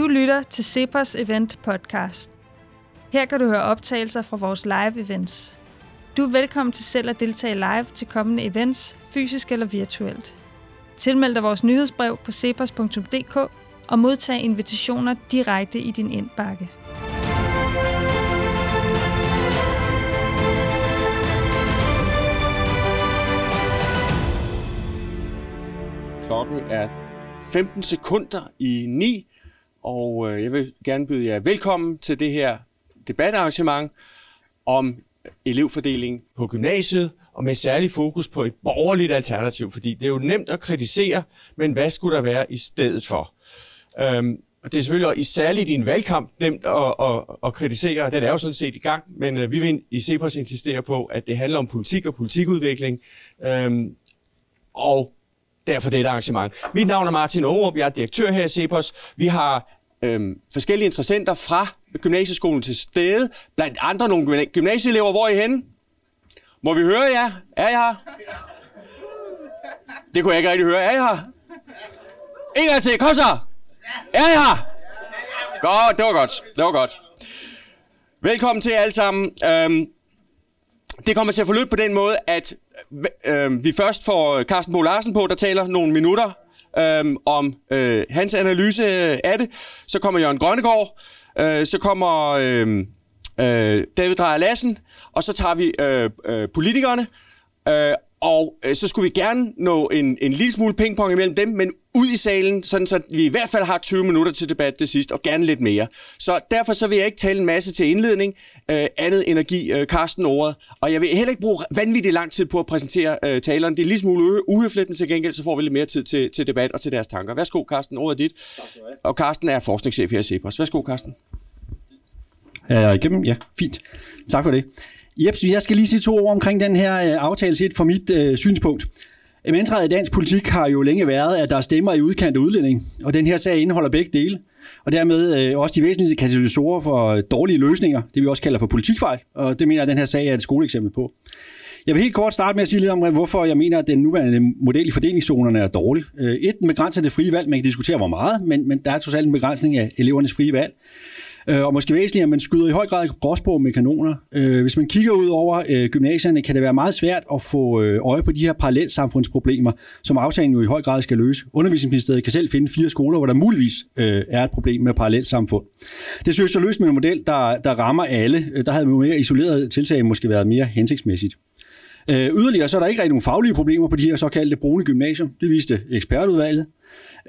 Du lytter til Cepos Event Podcast. Her kan du høre optagelser fra vores live events. Du er velkommen til selv at deltage live til kommende events, fysisk eller virtuelt. Tilmeld dig vores nyhedsbrev på cepos.dk og modtag invitationer direkte i din indbakke. Klokken er 15 sekunder i 9, og øh, jeg vil gerne byde jer velkommen til det her debatarrangement om elevfordeling på gymnasiet, og med særlig fokus på et borgerligt alternativ, fordi det er jo nemt at kritisere, men hvad skulle der være i stedet for? Øhm, og det er selvfølgelig i særligt i en valgkamp nemt at, at, at kritisere, den er jo sådan set i gang, men øh, vi vil i Cepos insistere på, at det handler om politik og politikudvikling, øhm, og derfor det arrangement. Mit navn er Martin Aarup, jeg er direktør her i Cepos. Vi har øhm, forskellige interessenter fra gymnasieskolen til stede, blandt andre nogle gymnasieelever. Hvor er I henne? Må vi høre jer? Er I her? Det kunne jeg ikke rigtig høre. Er I her? En gang til. Kom så! Er I her? Godt, det var godt. Det var godt. Velkommen til alle sammen. Øhm, det kommer til at forløbe på den måde, at øh, vi først får Carsten Bo Larsen på, der taler nogle minutter øh, om øh, hans analyse øh, af det. Så kommer Jørgen Grønnegård. Øh, så kommer øh, øh, David Drejer Lassen. Og så tager vi øh, øh, politikerne. Øh, og øh, så skulle vi gerne nå en, en lille smule pingpong imellem dem, men ud i salen, sådan så vi i hvert fald har 20 minutter til debat det sidst, og gerne lidt mere. Så derfor så vil jeg ikke tale en masse til indledning, øh, andet energi, øh, Karsten ordet. Og jeg vil heller ikke bruge vanvittigt lang tid på at præsentere øh, taleren. Det er lige smule uhøfligt, men til gengæld så får vi lidt mere tid til, til debat og til deres tanker. Værsgo, Karsten, ordet er dit. Og Karsten er forskningschef her i Cepos. Værsgo, Karsten. Er jeg igennem? Ja, fint. Tak for det. Jeps, jeg skal lige sige to ord omkring den her øh, aftale set fra mit øh, synspunkt. Mantraet i dansk politik har jo længe været, at der er stemmer i udkant af udlænding, og den her sag indeholder begge dele, og dermed øh, også de væsentligste katalysatorer for dårlige løsninger, det vi også kalder for politikfejl, og det mener jeg, at den her sag er et skoleeksempel på. Jeg vil helt kort starte med at sige lidt om, hvorfor jeg mener, at den nuværende model i fordelingszonerne er dårlig. Øh, et, den begrænser det frie valg. Man kan diskutere, hvor meget, men, men der er totalt en begrænsning af elevernes frie valg. Øh, og måske væsentligt, at man skyder i høj grad gråsbog med kanoner. Øh, hvis man kigger ud over øh, gymnasierne, kan det være meget svært at få øh, øje på de her parallelsamfundsproblemer, som aftalen jo i høj grad skal løse. Undervisningsministeriet kan selv finde fire skoler, hvor der muligvis øh, er et problem med parallelsamfund. Det synes jeg løst med en model, der, der rammer alle. Øh, der havde mere isoleret tiltag måske været mere hensigtsmæssigt. Øh, yderligere så er der ikke rigtig nogen faglige problemer på de her såkaldte brune gymnasier. Det viste ekspertudvalget.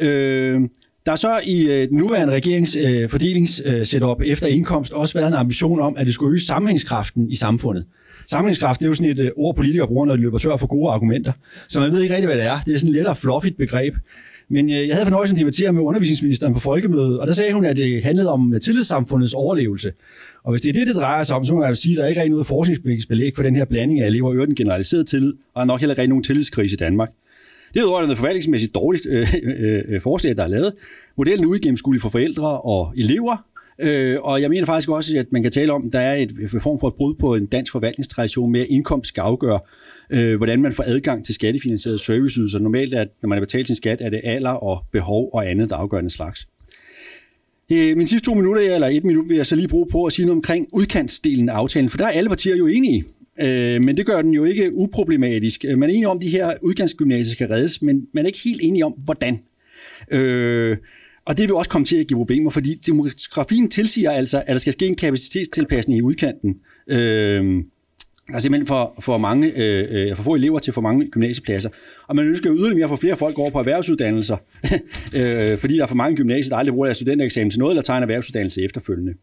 Øh, der er så i øh, den nuværende regerings øh, fordelingssetup øh, efter indkomst også været en ambition om, at det skulle øge sammenhængskraften i samfundet. Sammenhængskraft det er jo sådan et øh, ord, politikere bruger, når de løber tør for gode argumenter. Så man ved ikke rigtig, hvad det er. Det er sådan et lettere fluffigt begreb. Men øh, jeg havde fornøjelsen at debattere med undervisningsministeren på folkemødet, og der sagde hun, at det handlede om øh, tillidssamfundets overlevelse. Og hvis det er det, det drejer sig om, så må jeg sige, at der ikke er noget forskningsbelæg for den her blanding af elever og den generaliseret tillid, og nok heller ikke nogen tillidskrise i Danmark. Det er noget forvaltningsmæssigt dårligt øh, øh, øh, forslag, der er lavet. Modellen er uigennemskuelig for forældre og elever, øh, og jeg mener faktisk også, at man kan tale om, at der er et form for et brud på en dansk forvaltningstradition med, at indkomst skal afgøre, øh, hvordan man får adgang til skattefinansierede serviceydelser. Normalt er, når man har betalt sin skat, er det alder og behov og andet, der afgør den slags. Øh, min sidste to minutter, eller et minut, vil jeg så lige bruge på at sige noget omkring udkantsdelen af aftalen, for der er alle partier jo enige. Øh, men det gør den jo ikke uproblematisk. Øh, man er enig om, at de her udgangsgymnasier skal reddes, men man er ikke helt enig om, hvordan. Øh, og det vil også komme til at give problemer, fordi demografien tilsiger altså, at der skal ske en kapacitetstilpasning i udkanten. Øh, der er simpelthen for, for, mange, øh for få elever til for mange gymnasiepladser. Og man ønsker yderligere at få flere folk over på erhvervsuddannelser, øh, fordi der er for mange gymnasier, der aldrig bruger deres studentereksamen til noget, eller tager en erhvervsuddannelse efterfølgende.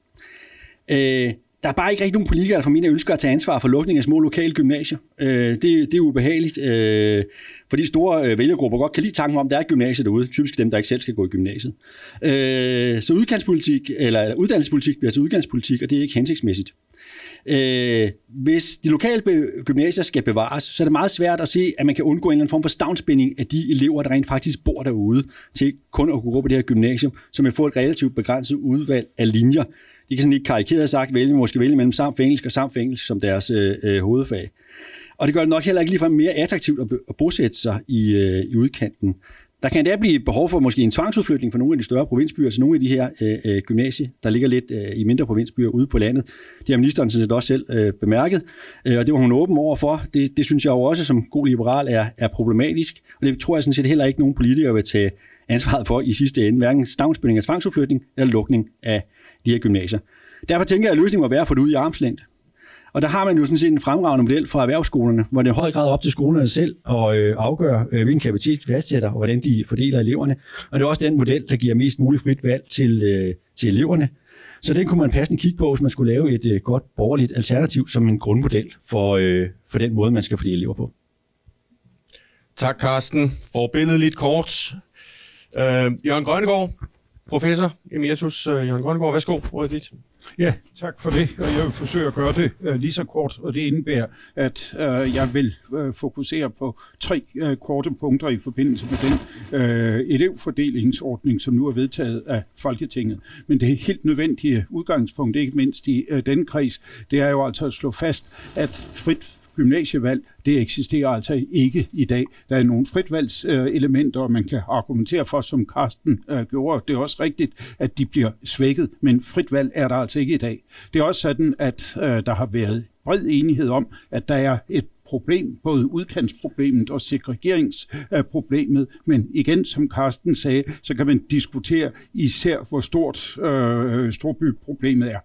Øh, der er bare ikke rigtig nogen politikere, der formentlig ønsker at tage ansvar for lukningen af små lokale gymnasier. Øh, det, det er ubehageligt, øh, fordi store øh, vælgergrupper godt kan lide tanken om, at der er et gymnasie derude. Typisk dem, der ikke selv skal gå i gymnasiet. Øh, så udkantspolitik, eller uddannelsespolitik bliver til udkantspolitik, og det er ikke hensigtsmæssigt. Øh, hvis de lokale gymnasier skal bevares, så er det meget svært at se, at man kan undgå en eller anden form for stavnspænding af de elever, der rent faktisk bor derude, til kun at kunne gå på det her gymnasium, så man får et relativt begrænset udvalg af linjer, de kan sådan lidt karikeret sagt vælge, måske vælge mellem samt engelsk og samt engelsk som deres øh, øh, hovedfag. Og det gør det nok heller ikke ligefrem mere attraktivt at, at bosætte sig i, øh, i udkanten. Der kan endda blive behov for måske en tvangsudflytning for nogle af de større provinsbyer, altså nogle af de her øh, øh, gymnasier, der ligger lidt øh, i mindre provinsbyer ude på landet. Det har ministeren sådan set også selv øh, bemærket, øh, og det var hun åben over for. Det, det synes jeg jo også som god liberal er, er problematisk, og det tror jeg sådan set heller ikke nogen politikere vil tage ansvaret for i sidste ende, hverken stavnsbinding af tvangsudflytning eller lukning af de her gymnasier. Derfor tænker jeg, at løsningen må være at få det ud i armslængde. Og der har man jo sådan set en fremragende model fra erhvervsskolerne, hvor det er i høj grad op til skolerne selv at øh, afgøre, øh, hvilken kapacitet de fastsætter, og hvordan de fordeler eleverne. Og det er også den model, der giver mest muligt frit valg til, øh, til eleverne. Så den kunne man passende kigge på, hvis man skulle lave et øh, godt borgerligt alternativ som en grundmodel for, øh, for den måde, man skal fordele elever på. Tak, Carsten. Forbilledeligt kort. Øh, Jørgen Grønnegård, professor emeritus. Øh, Jørgen Grønnegård, værsgo, ordet dit. Ja, tak for det. og Jeg vil forsøge at gøre det uh, lige så kort, og det indebærer, at uh, jeg vil uh, fokusere på tre uh, korte punkter i forbindelse med den uh, elevfordelingsordning, som nu er vedtaget af Folketinget. Men det helt nødvendige udgangspunkt, ikke mindst i uh, den kreds, det er jo altså at slå fast, at frit gymnasievalg, det eksisterer altså ikke i dag. Der er nogle fritvalgselementer, man kan argumentere for, som Karsten øh, gjorde. Det er også rigtigt, at de bliver svækket, men fritvalg er der altså ikke i dag. Det er også sådan, at øh, der har været bred enighed om, at der er et problem, både udkantsproblemet og segregeringsproblemet. Men igen, som Karsten sagde, så kan man diskutere især, hvor stort øh, storbyproblemet er.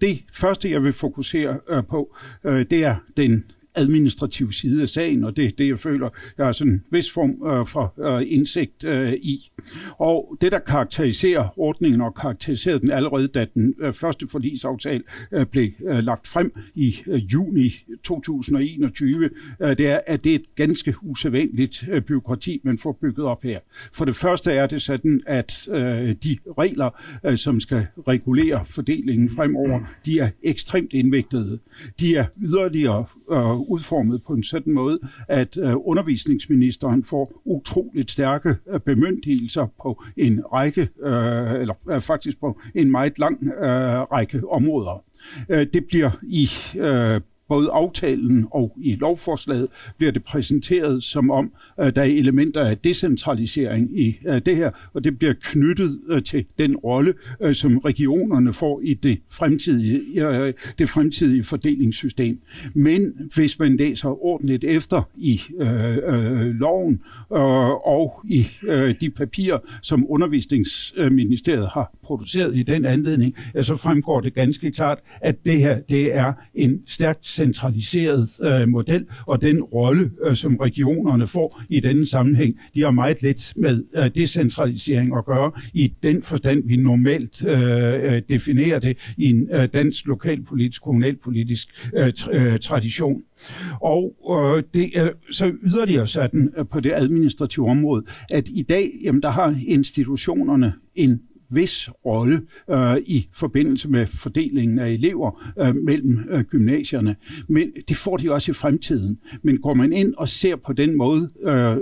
Det første, jeg vil fokusere øh, på, øh, det er den administrative side af sagen, og det er det, jeg føler, jeg har sådan en vis form øh, for øh, indsigt øh, i. Og det, der karakteriserer ordningen og karakteriserede den allerede, da den øh, første forlisaftale øh, blev øh, lagt frem i øh, juni 2021, øh, det er, at det er et ganske usædvanligt øh, byråkrati, man får bygget op her. For det første er det sådan, at øh, de regler, øh, som skal regulere fordelingen fremover, de er ekstremt indviklede. De er yderligere øh, udformet på en sådan måde, at øh, undervisningsministeren får utroligt stærke øh, bemyndigelser på en række, øh, eller faktisk på en meget lang række områder. Det bliver i både aftalen og i lovforslaget bliver det præsenteret som om, at der er elementer af decentralisering i øh, det her, og det bliver knyttet øh, til den rolle, øh, som regionerne får i det fremtidige, det fremtidige fordelingssystem. Men hvis man læser ordentligt efter i øh, øh, loven øh, og i øh, de papirer, som undervisningsministeriet har produceret i den anledning, så fremgår det ganske klart, at det her det er en stærkt centraliseret øh, model, og den rolle, øh, som regionerne får i denne sammenhæng, de har meget lidt med øh, decentralisering at gøre, i den forstand, vi normalt øh, øh definerer det i en øh, dansk lokalpolitisk, kommunalpolitisk øh, øh, tradition. Og øh, det er så yderligere sådan øh, på det administrative område, at i dag, jamen, der har institutionerne en vis rolle øh, i forbindelse med fordelingen af elever øh, mellem øh, gymnasierne. Men det får de også i fremtiden. Men går man ind og ser på den måde, øh,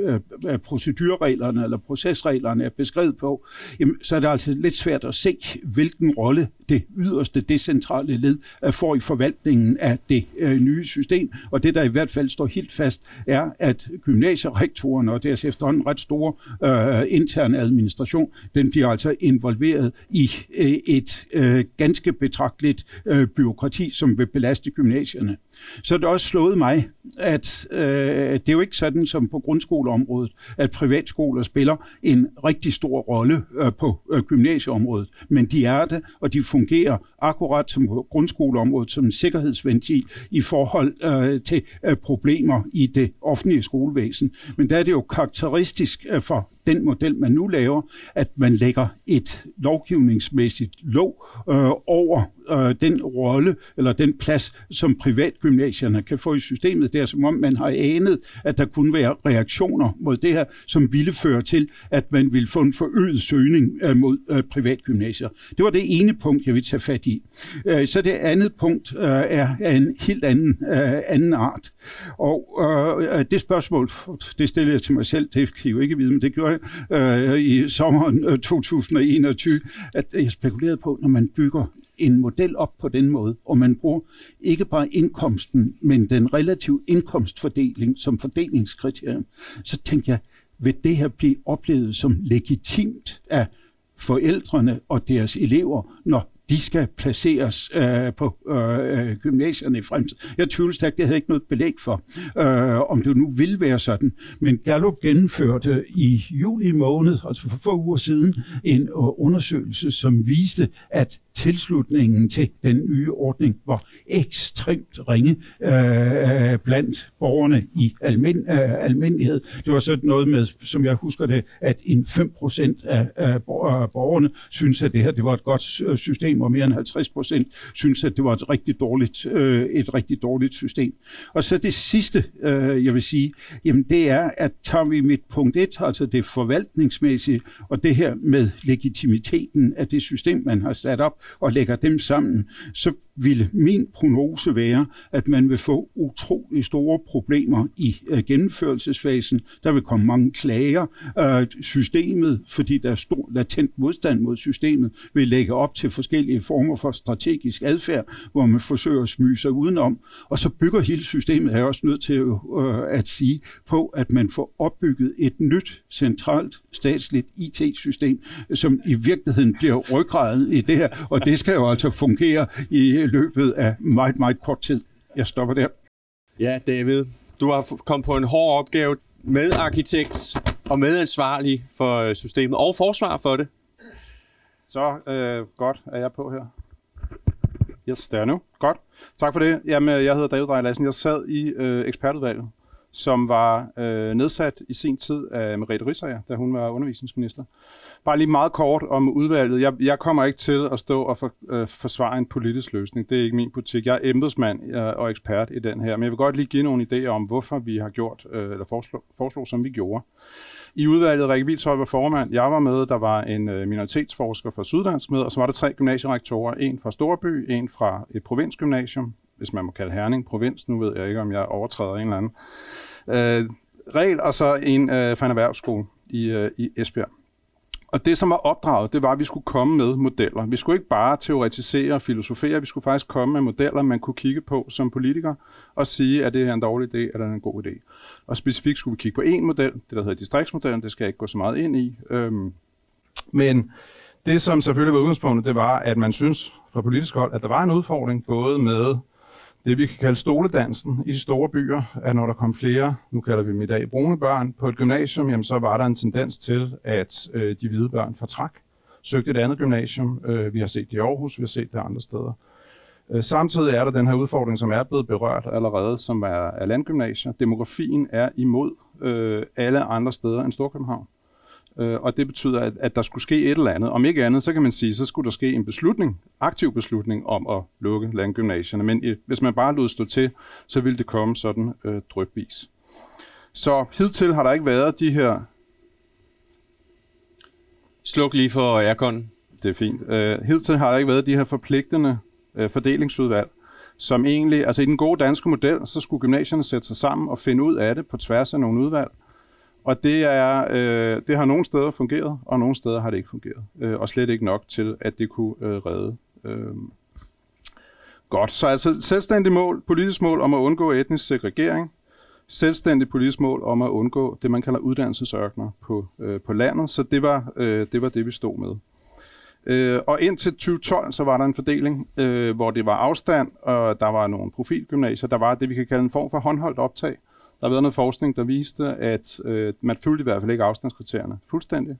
øh, procedurreglerne eller procesreglerne er beskrevet på, jamen, så er det altså lidt svært at se, hvilken rolle det yderste decentrale led øh, får i forvaltningen af det øh, nye system. Og det, der i hvert fald står helt fast, er, at gymnasierektorerne og deres efterhånden ret store øh, interne administration, den bliver altså involveret involveret i øh, et øh, ganske betragteligt øh, byråkrati, som vil belaste gymnasierne. Så er det også slået mig, at øh, det er jo ikke sådan som på grundskoleområdet, at privatskoler spiller en rigtig stor rolle øh, på øh, gymnasieområdet. Men de er det, og de fungerer akkurat som på grundskoleområdet som en sikkerhedsventil i forhold øh, til øh, problemer i det offentlige skolevæsen. Men der er det jo karakteristisk øh, for den model, man nu laver, at man lægger et lovgivningsmæssigt lov øh, over øh, den rolle eller den plads, som privatgymnasierne kan få i systemet. Det er som om, man har anet, at der kunne være reaktioner mod det her, som ville føre til, at man ville få en forøget søgning øh, mod øh, privatgymnasier. Det var det ene punkt, jeg vil tage fat i. Øh, så det andet punkt øh, er en helt anden, øh, anden art. Og øh, det spørgsmål, det stiller jeg til mig selv, det kan I jo ikke vide, men det gjorde jeg øh, i sommeren øh, 2021, at jeg spekulerede på, når man bygger en model op på den måde, og man bruger ikke bare indkomsten, men den relative indkomstfordeling som fordelingskriterium, så tænker jeg, vil det her blive oplevet som legitimt af forældrene og deres elever, når de skal placeres øh, på øh, øh gymnasierne i fremtiden. Jeg tvivler stærkt, det havde ikke noget belæg for, øh, om det nu vil være sådan. Men Gallup gennemførte i juli måned, altså for få uger siden, en øh, undersøgelse, som viste, at tilslutningen til den nye ordning var ekstremt ringe øh, blandt borgerne i almen, øh, almindelighed. Det var sådan noget med, som jeg husker det, at en 5% af, af borgerne synes, at det her det var et godt øh, system, og mere end 50 procent synes, at det var et rigtig dårligt, øh, et rigtig dårligt system. Og så det sidste, øh, jeg vil sige, jamen det er, at tager vi mit punkt 1, altså det forvaltningsmæssige, og det her med legitimiteten af det system, man har sat op, og lægger dem sammen, så ville min prognose være, at man vil få utrolig store problemer i øh, gennemførelsesfasen. Der vil komme mange klager. Uh, systemet, fordi der er stor latent modstand mod systemet, vil lægge op til forskellige former for strategisk adfærd, hvor man forsøger at smyge sig udenom. Og så bygger hele systemet, er jeg også nødt til øh, at sige, på at man får opbygget et nyt centralt statsligt IT-system, som i virkeligheden bliver ryggraden i det her, og det skal jo altså fungere i løbet af meget, meget kort tid. Jeg stopper der. Ja, David, du har kommet på en hård opgave med arkitekt og medansvarlig for øh, systemet og forsvar for det. Så øh, godt er jeg på her. Yes, det er nu. Godt. Tak for det. Jamen, øh, jeg hedder David Drejer Lassen. Jeg sad i øh, ekspertudvalget, som var øh, nedsat i sin tid af Merete Risager, da hun var undervisningsminister. Bare lige meget kort om udvalget. Jeg, jeg kommer ikke til at stå og for, øh, forsvare en politisk løsning. Det er ikke min politik. Jeg er embedsmand øh, og ekspert i den her. Men jeg vil godt lige give nogle idéer om, hvorfor vi har gjort, øh, eller foreslog, foreslå, som vi gjorde. I udvalget, Rikke Vilshøj var formand, jeg var med, der var en øh, minoritetsforsker fra Syddansk med, og så var der tre gymnasierektorer, en fra Storby, en fra et provinsgymnasium, hvis man må kalde Herning provins, nu ved jeg ikke, om jeg overtræder en eller anden øh, regel, og så en øh, fra en erhvervsskole i, øh, i Esbjerg. Og det, som var opdraget, det var, at vi skulle komme med modeller. Vi skulle ikke bare teoretisere og filosofere, vi skulle faktisk komme med modeller, man kunne kigge på som politiker og sige, at det her er en dårlig idé, eller en god idé. Og specifikt skulle vi kigge på en model, det der hedder distriktsmodellen, det skal jeg ikke gå så meget ind i. Øhm, men det, som selvfølgelig var udgangspunktet, det var, at man synes fra politisk hold, at der var en udfordring, både med det, vi kan kalde stoledansen i de store byer, at når der kom flere, nu kalder vi dem i dag brune børn, på et gymnasium, jamen, så var der en tendens til, at øh, de hvide børn fortræk, søgte et andet gymnasium. Øh, vi har set det i Aarhus, vi har set det andre steder. Øh, samtidig er der den her udfordring, som er blevet berørt allerede, som er, er landgymnasier. Demografien er imod øh, alle andre steder end Storkøbenhavn. Øh, og det betyder, at, at der skulle ske et eller andet. Om ikke andet, så kan man sige, så skulle der ske en beslutning, aktiv beslutning om at lukke landgymnasierne. Men øh, hvis man bare lod stå til, så ville det komme sådan øh, drøbvis. Så hidtil har der ikke været de her... Sluk lige for aircon. Det er fint. Øh, hidtil har der ikke været de her forpligtende øh, fordelingsudvalg, som egentlig, altså i den gode danske model, så skulle gymnasierne sætte sig sammen og finde ud af det på tværs af nogle udvalg. Og det, er, øh, det har nogle steder fungeret, og nogle steder har det ikke fungeret. Øh, og slet ikke nok til, at det kunne øh, redde. Øh. Godt, så altså selvstændig mål, politisk mål om at undgå etnisk segregering, selvstændig politisk mål om at undgå det, man kalder uddannelsesørkner på, øh, på landet. Så det var, øh, det var det, vi stod med. Øh, og indtil 2012, så var der en fordeling, øh, hvor det var afstand, og der var nogle profilgymnasier. Der var det, vi kan kalde en form for håndholdt optag. Der har været noget forskning, der viste, at øh, man fulgte i hvert fald ikke afstandskriterierne fuldstændig.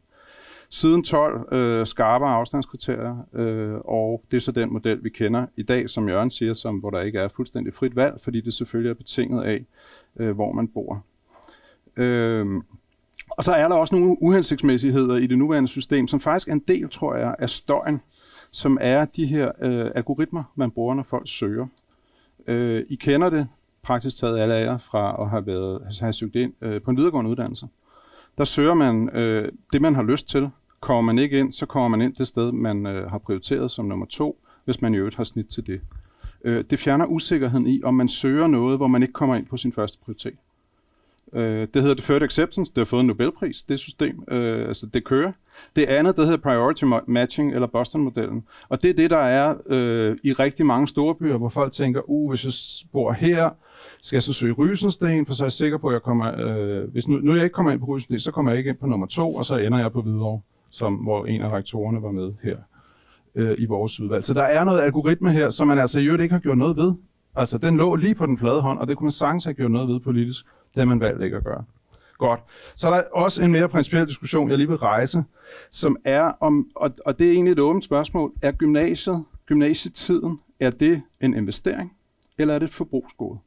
Siden 12 øh, skarpere afstandskriterier, øh, og det er så den model, vi kender i dag, som Jørgen siger, som, hvor der ikke er fuldstændig frit valg, fordi det selvfølgelig er betinget af, øh, hvor man bor. Øh, og så er der også nogle uhensigtsmæssigheder i det nuværende system, som faktisk er en del, tror jeg, af støjen, som er de her øh, algoritmer, man bruger, når folk søger. Øh, I kender det, praktisk taget alle af jer fra at have, været, have søgt ind øh, på en videregående uddannelse. Der søger man øh, det, man har lyst til. Kommer man ikke ind, så kommer man ind det sted, man øh, har prioriteret som nummer to, hvis man i øvrigt har snit til det. Øh, det fjerner usikkerheden i, om man søger noget, hvor man ikke kommer ind på sin første prioritet. Øh, det hedder Deferred Acceptance, det har fået en Nobelpris, det system, øh, altså det kører. Det andet, det hedder Priority Matching, eller Boston-modellen. Og det er det, der er øh, i rigtig mange store byer, hvor folk tænker, uh, hvis jeg bor her, skal jeg så søge Rysensten, for så er jeg sikker på, at jeg kommer... Øh, hvis nu, nu jeg ikke kommer ind på Rysensten, så kommer jeg ikke ind på nummer to, og så ender jeg på Hvidovre, som, hvor en af rektorerne var med her øh, i vores udvalg. Så der er noget algoritme her, som man altså i øvrigt ikke har gjort noget ved. Altså, den lå lige på den flade hånd, og det kunne man sagtens have gjort noget ved politisk. Det har man valgt ikke at gøre. Godt. Så er der også en mere principiel diskussion, jeg lige vil rejse, som er om, og, og det er egentlig et åbent spørgsmål, er gymnasiet, gymnasietiden, er det en investering, eller er det et forbrugsgode?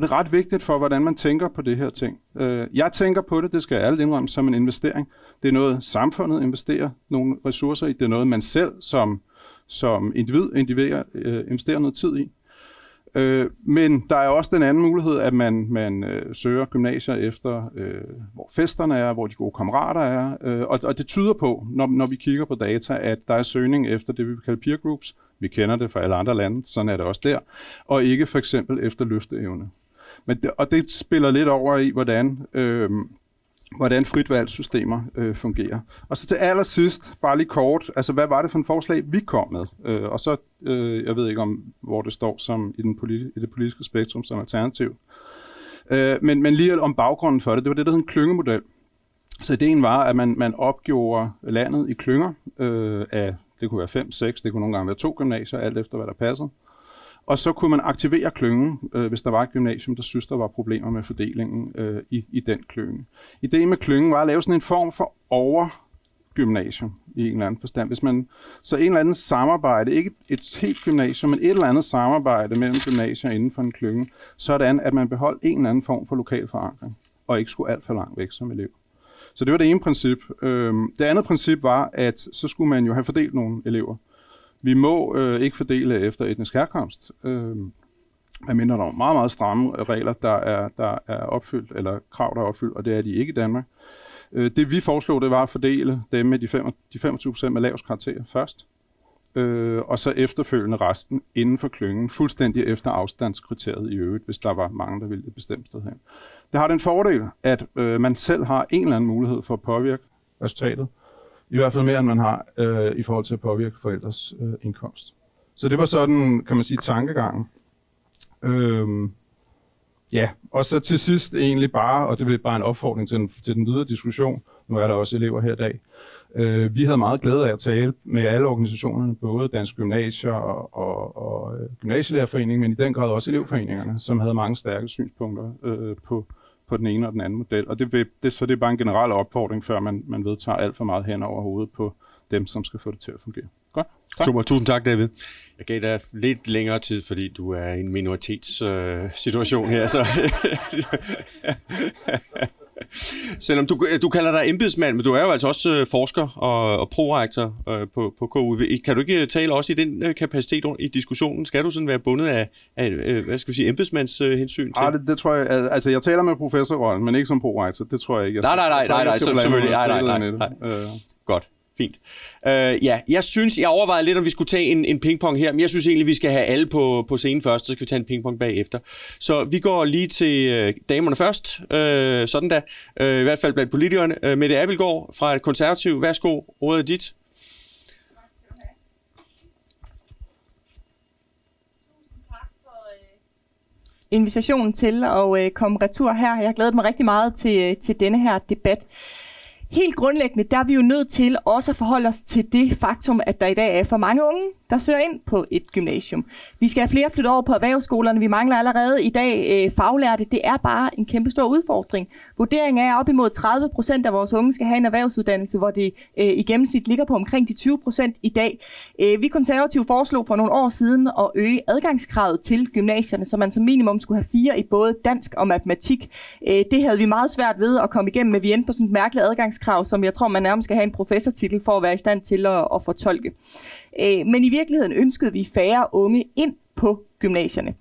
Og det er ret vigtigt for, hvordan man tænker på det her ting. Øh, jeg tænker på det, det skal jeg alle indrømme, som en investering. Det er noget, samfundet investerer nogle ressourcer i. Det er noget, man selv som, som individ investerer, øh, investerer noget tid i. Øh, men der er også den anden mulighed, at man, man øh, søger gymnasier efter, øh, hvor festerne er, hvor de gode kammerater er. Øh, og, og det tyder på, når, når vi kigger på data, at der er søgning efter det, vi vil kalde peer groups. Vi kender det fra alle andre lande, sådan er det også der. Og ikke for eksempel efter løfteevne. Men det, og det spiller lidt over i, hvordan... Øh, hvordan fritvalgssystemer øh, fungerer. Og så til allersidst, bare lige kort, altså hvad var det for en forslag, vi kom med? Øh, og så, øh, jeg ved ikke om, hvor det står som i, den politi- i det politiske spektrum som alternativ. Øh, men, men lige om baggrunden for det, det var det, der hed en klyngemodel. Så ideen var, at man, man opgjorde landet i klynger øh, af, det kunne være fem, seks, det kunne nogle gange være to gymnasier, alt efter hvad der passede. Og så kunne man aktivere klyngen, øh, hvis der var et gymnasium, der synes, der var problemer med fordelingen øh, i, i den klynge. Ideen med klyngen var at lave sådan en form for overgymnasium i en eller anden forstand. Hvis man, så en eller anden samarbejde, ikke et helt gymnasium, men et eller andet samarbejde mellem gymnasier inden for en klynge, sådan at man beholdt en eller anden form for lokal forankring, og ikke skulle alt for langt væk som elev. Så det var det ene princip. Øhm, det andet princip var, at så skulle man jo have fordelt nogle elever. Vi må øh, ikke fordele efter etnisk herkomst. Øh, mindre der er meget, meget stramme regler, der er, der er opfyldt, eller krav, der er opfyldt, og det er de ikke i Danmark. Øh, det vi foreslog, det var at fordele dem med de, fem, de 25% med lavest karakter først, øh, og så efterfølgende resten inden for klyngen, fuldstændig efter afstandskriteriet i øvrigt, hvis der var mange, der ville et bestemt sted hen. Det har den fordel, at øh, man selv har en eller anden mulighed for at påvirke resultatet, i hvert fald mere, end man har øh, i forhold til at påvirke forældres øh, indkomst. Så det var sådan, kan man sige, tankegangen. Øhm, ja, og så til sidst egentlig bare, og det er bare en opfordring til den, til den videre diskussion, nu er der også elever her i dag, øh, vi havde meget glæde af at tale med alle organisationerne, både Dansk Gymnasier og, og, og øh, Gymnasielærerforeningen, men i den grad også elevforeningerne, som havde mange stærke synspunkter øh, på, på den ene og den anden model. Og det vil, det, så det er bare en generel opfordring, før man, man vedtager alt for meget hen over hovedet på dem, som skal få det til at fungere. Godt. Tak. Super, tusind tak David. Jeg gav dig lidt længere tid, fordi du er i en minoritetssituation øh, situation her. Så Selvom du, du kalder dig embedsmand, men du er jo altså også øh, forsker og, og prorektor øh, på, på KU. Kan du ikke tale også i den øh, kapacitet i diskussionen? Skal du sådan være bundet af, af hvad skal vi sige, embedsmandshensyn til? Ah, det, det tror jeg, altså jeg taler med professorrollen, men ikke som prorektor. Det tror jeg ikke. Jeg nej, nej, nej, nej, nej, så, selvfølgelig. Nej, nej, nej, nej. Øh. Godt. Fint. Øh, ja, jeg synes, jeg overvejede lidt, om vi skulle tage en, en pingpong her, men jeg synes egentlig, vi skal have alle på, på scenen først, så skal vi tage en pingpong bagefter. Så vi går lige til øh, damerne først, øh, sådan da, øh, i hvert fald blandt politikerne. Øh, Mette Abelgaard fra et konservativ, værsgo, ordet er dit. invitationen til at øh, komme retur her. Jeg har glædet mig rigtig meget til, øh, til denne her debat. Helt grundlæggende, der er vi jo nødt til også at forholde os til det faktum, at der i dag er for mange unge, der søger ind på et gymnasium. Vi skal have flere flyttet over på erhvervsskolerne. Vi mangler allerede i dag øh, faglærte. Det er bare en kæmpe stor udfordring. Vurderingen er, at op imod 30 procent af vores unge skal have en erhvervsuddannelse, hvor det øh, i gennemsnit ligger på omkring de 20 procent i dag. Øh, vi konservative foreslog for nogle år siden at øge adgangskravet til gymnasierne, så man som minimum skulle have fire i både dansk og matematik. Øh, det havde vi meget svært ved at komme igennem, men vi endte på sådan et mærkeligt adgangskrav, som jeg tror, man nærmest skal have en professortitel for at være i stand til at, at fortolke. Øh, men i virkeligheden ønskede vi færre unge ind på gymnasierne.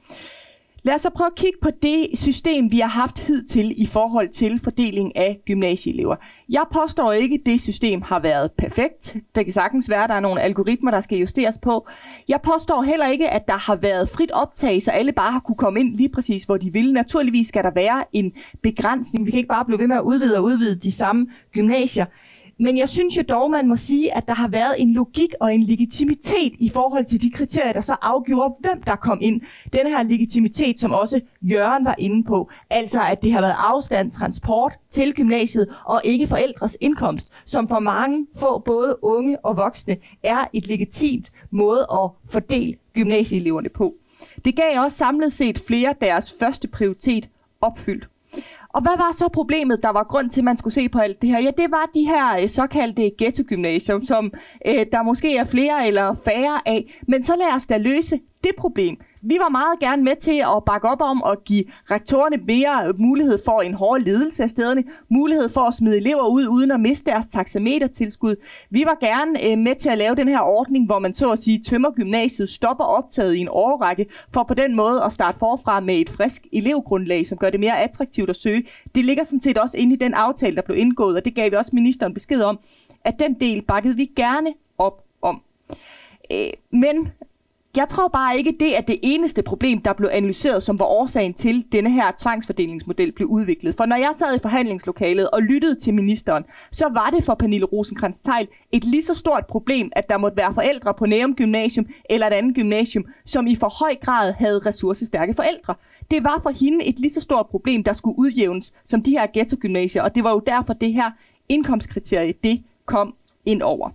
Lad os så prøve at kigge på det system, vi har haft hidtil i forhold til fordeling af gymnasieelever. Jeg påstår ikke, at det system har været perfekt. Det kan sagtens være, at der er nogle algoritmer, der skal justeres på. Jeg påstår heller ikke, at der har været frit optag, så alle bare har kunne komme ind lige præcis, hvor de ville. Naturligvis skal der være en begrænsning. Vi kan ikke bare blive ved med at udvide og udvide de samme gymnasier. Men jeg synes jo dog, man må sige, at der har været en logik og en legitimitet i forhold til de kriterier, der så afgjorde, hvem der kom ind. Den her legitimitet, som også Jørgen var inde på, altså at det har været afstand, transport til gymnasiet og ikke forældres indkomst, som for mange få både unge og voksne er et legitimt måde at fordele gymnasieeleverne på. Det gav også samlet set flere deres første prioritet opfyldt. Og hvad var så problemet, der var grund til, at man skulle se på alt det her? Ja, det var de her øh, såkaldte ghetto-gymnasium, som øh, der måske er flere eller færre af. Men så lad os da løse det problem. Vi var meget gerne med til at bakke op om at give rektorerne mere mulighed for en hård ledelse af stederne, mulighed for at smide elever ud uden at miste deres taxametertilskud. Vi var gerne øh, med til at lave den her ordning, hvor man så at sige tømmer gymnasiet, stopper optaget i en årrække, for på den måde at starte forfra med et frisk elevgrundlag, som gør det mere attraktivt at søge. Det ligger sådan set også inde i den aftale, der blev indgået, og det gav vi også ministeren besked om, at den del bakkede vi gerne op om. Øh, men jeg tror bare ikke, det er det eneste problem, der blev analyseret, som var årsagen til, at denne her tvangsfordelingsmodel blev udviklet. For når jeg sad i forhandlingslokalet og lyttede til ministeren, så var det for Pernille rosenkrantz teil et lige så stort problem, at der måtte være forældre på Nærum Gymnasium eller et andet gymnasium, som i for høj grad havde ressourcestærke forældre. Det var for hende et lige så stort problem, der skulle udjævnes som de her ghetto-gymnasier, og det var jo derfor, det her indkomstkriterie, det kom ind over.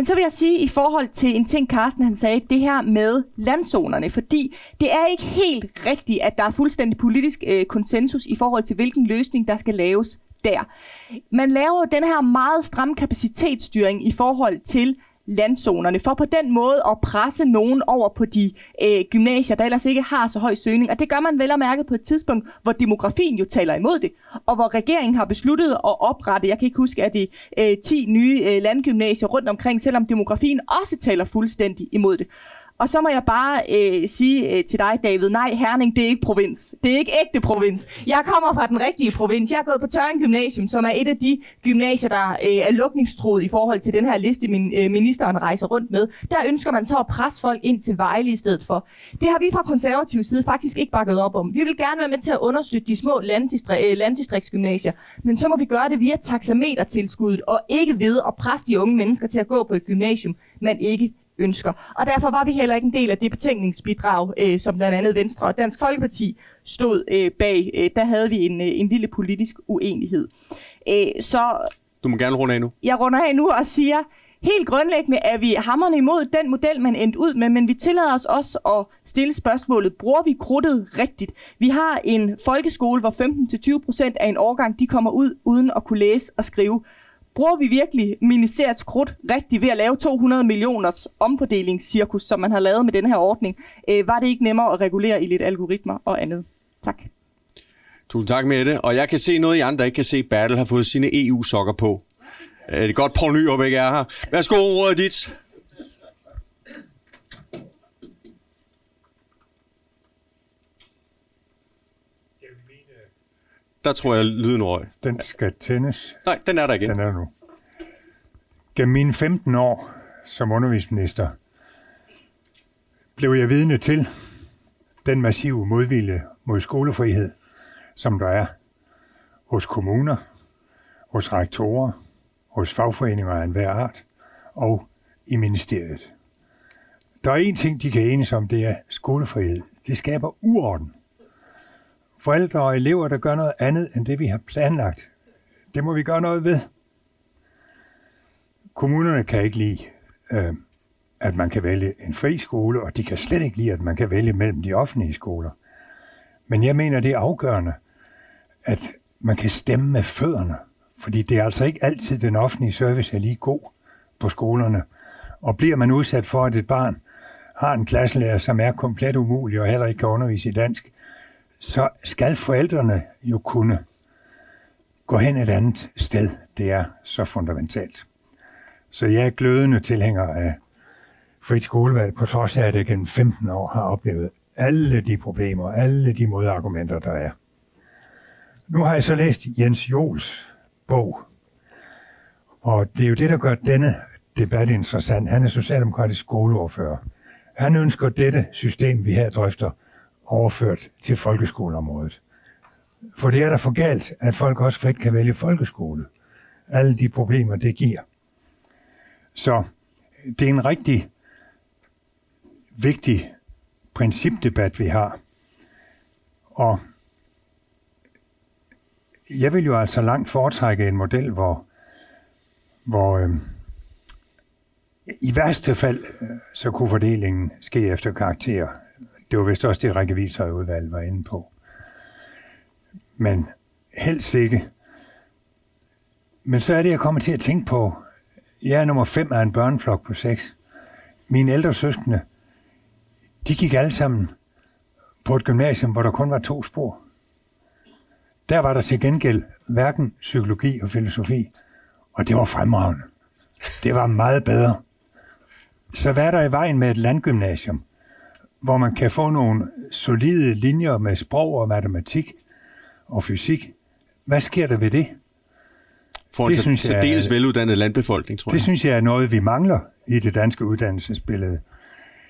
Men så vil jeg sige i forhold til en ting, Carsten han sagde, det her med landzonerne, fordi det er ikke helt rigtigt, at der er fuldstændig politisk øh, konsensus i forhold til, hvilken løsning, der skal laves der. Man laver den her meget stram kapacitetsstyring i forhold til landzonerne, for på den måde at presse nogen over på de øh, gymnasier, der ellers ikke har så høj søgning. Og det gør man vel at mærke på et tidspunkt, hvor demografien jo taler imod det, og hvor regeringen har besluttet at oprette, jeg kan ikke huske, at det øh, 10 nye øh, landgymnasier rundt omkring, selvom demografien også taler fuldstændig imod det. Og så må jeg bare øh, sige øh, til dig, David, nej, Herning, det er ikke provins. Det er ikke ægte provins. Jeg kommer fra den rigtige provins. Jeg er gået på Tørring Gymnasium, som er et af de gymnasier, der øh, er lukningstroet i forhold til den her liste, min, øh, ministeren rejser rundt med. Der ønsker man så at presse folk ind til Vejle i stedet for. Det har vi fra konservativ side faktisk ikke bakket op om. Vi vil gerne være med til at understøtte de små landdistri- øh, landdistriktsgymnasier, men så må vi gøre det via taxametertilskuddet, og ikke ved at presse de unge mennesker til at gå på et gymnasium, man ikke ønsker. Og derfor var vi heller ikke en del af det betænkningsbidrag, øh, som blandt andet Venstre og Dansk Folkeparti stod øh, bag. Øh, der havde vi en, øh, en lille politisk uenighed. Øh, så du må gerne runde af nu. Jeg runder af nu og siger, Helt grundlæggende er vi hammerne imod den model, man endte ud med, men vi tillader os også at stille spørgsmålet, bruger vi krudtet rigtigt? Vi har en folkeskole, hvor 15-20% af en årgang, de kommer ud uden at kunne læse og skrive bruger vi virkelig ministeriets krudt rigtigt ved at lave 200 millioners omfordelingscirkus, som man har lavet med den her ordning? Øh, var det ikke nemmere at regulere i lidt algoritmer og andet? Tak. Tusind tak, Mette. Og jeg kan se noget, I andre ikke kan se. Bertel har fået sine EU-sokker på. Øh, det er godt, Poul Nyrup ikke er her. Værsgo, ordet dit. Der tror jeg, lyden røg. Den skal tændes. Nej, den er der igen. Den er nu. Gennem mine 15 år som undervisningsminister blev jeg vidne til den massive modvilje mod skolefrihed, som der er hos kommuner, hos rektorer, hos fagforeninger af enhver art og i ministeriet. Der er en ting, de kan enes om, det er skolefrihed. Det skaber uorden forældre og elever, der gør noget andet end det, vi har planlagt. Det må vi gøre noget ved. Kommunerne kan ikke lide, øh, at man kan vælge en fri skole, og de kan slet ikke lide, at man kan vælge mellem de offentlige skoler. Men jeg mener, det er afgørende, at man kan stemme med fødderne, fordi det er altså ikke altid, den offentlige service er lige god på skolerne. Og bliver man udsat for, at et barn har en klasselærer, som er komplet umulig og heller ikke kan undervise i dansk, så skal forældrene jo kunne gå hen et andet sted. Det er så fundamentalt. Så jeg er glødende tilhænger af frit skolevalg, på trods af, at jeg gennem 15 år har oplevet alle de problemer, alle de modargumenter, der er. Nu har jeg så læst Jens Jols bog, og det er jo det, der gør denne debat interessant. Han er socialdemokratisk skoleordfører. Han ønsker dette system, vi her drøfter, overført til folkeskoleområdet. For det er da for galt, at folk også frit kan vælge folkeskole. Alle de problemer, det giver. Så øh, det er en rigtig vigtig principdebat, vi har. Og jeg vil jo altså langt foretrække en model, hvor, hvor øh, i værste fald, øh, så kunne fordelingen ske efter karakter. Det var vist også det, Rikke udvalg var inde på. Men helst ikke. Men så er det, jeg kommer til at tænke på, jeg er nummer 5 af en børneflok på seks. Mine ældre søskende, de gik alle sammen på et gymnasium, hvor der kun var to spor. Der var der til gengæld hverken psykologi og filosofi, og det var fremragende. Det var meget bedre. Så hvad er der i vejen med et landgymnasium, hvor man kan få nogle solide linjer med sprog og matematik og fysik? Hvad sker der ved det? For en det særdeles veluddannet landbefolkning, tror det jeg. Det synes jeg er noget, vi mangler i det danske uddannelsesbillede.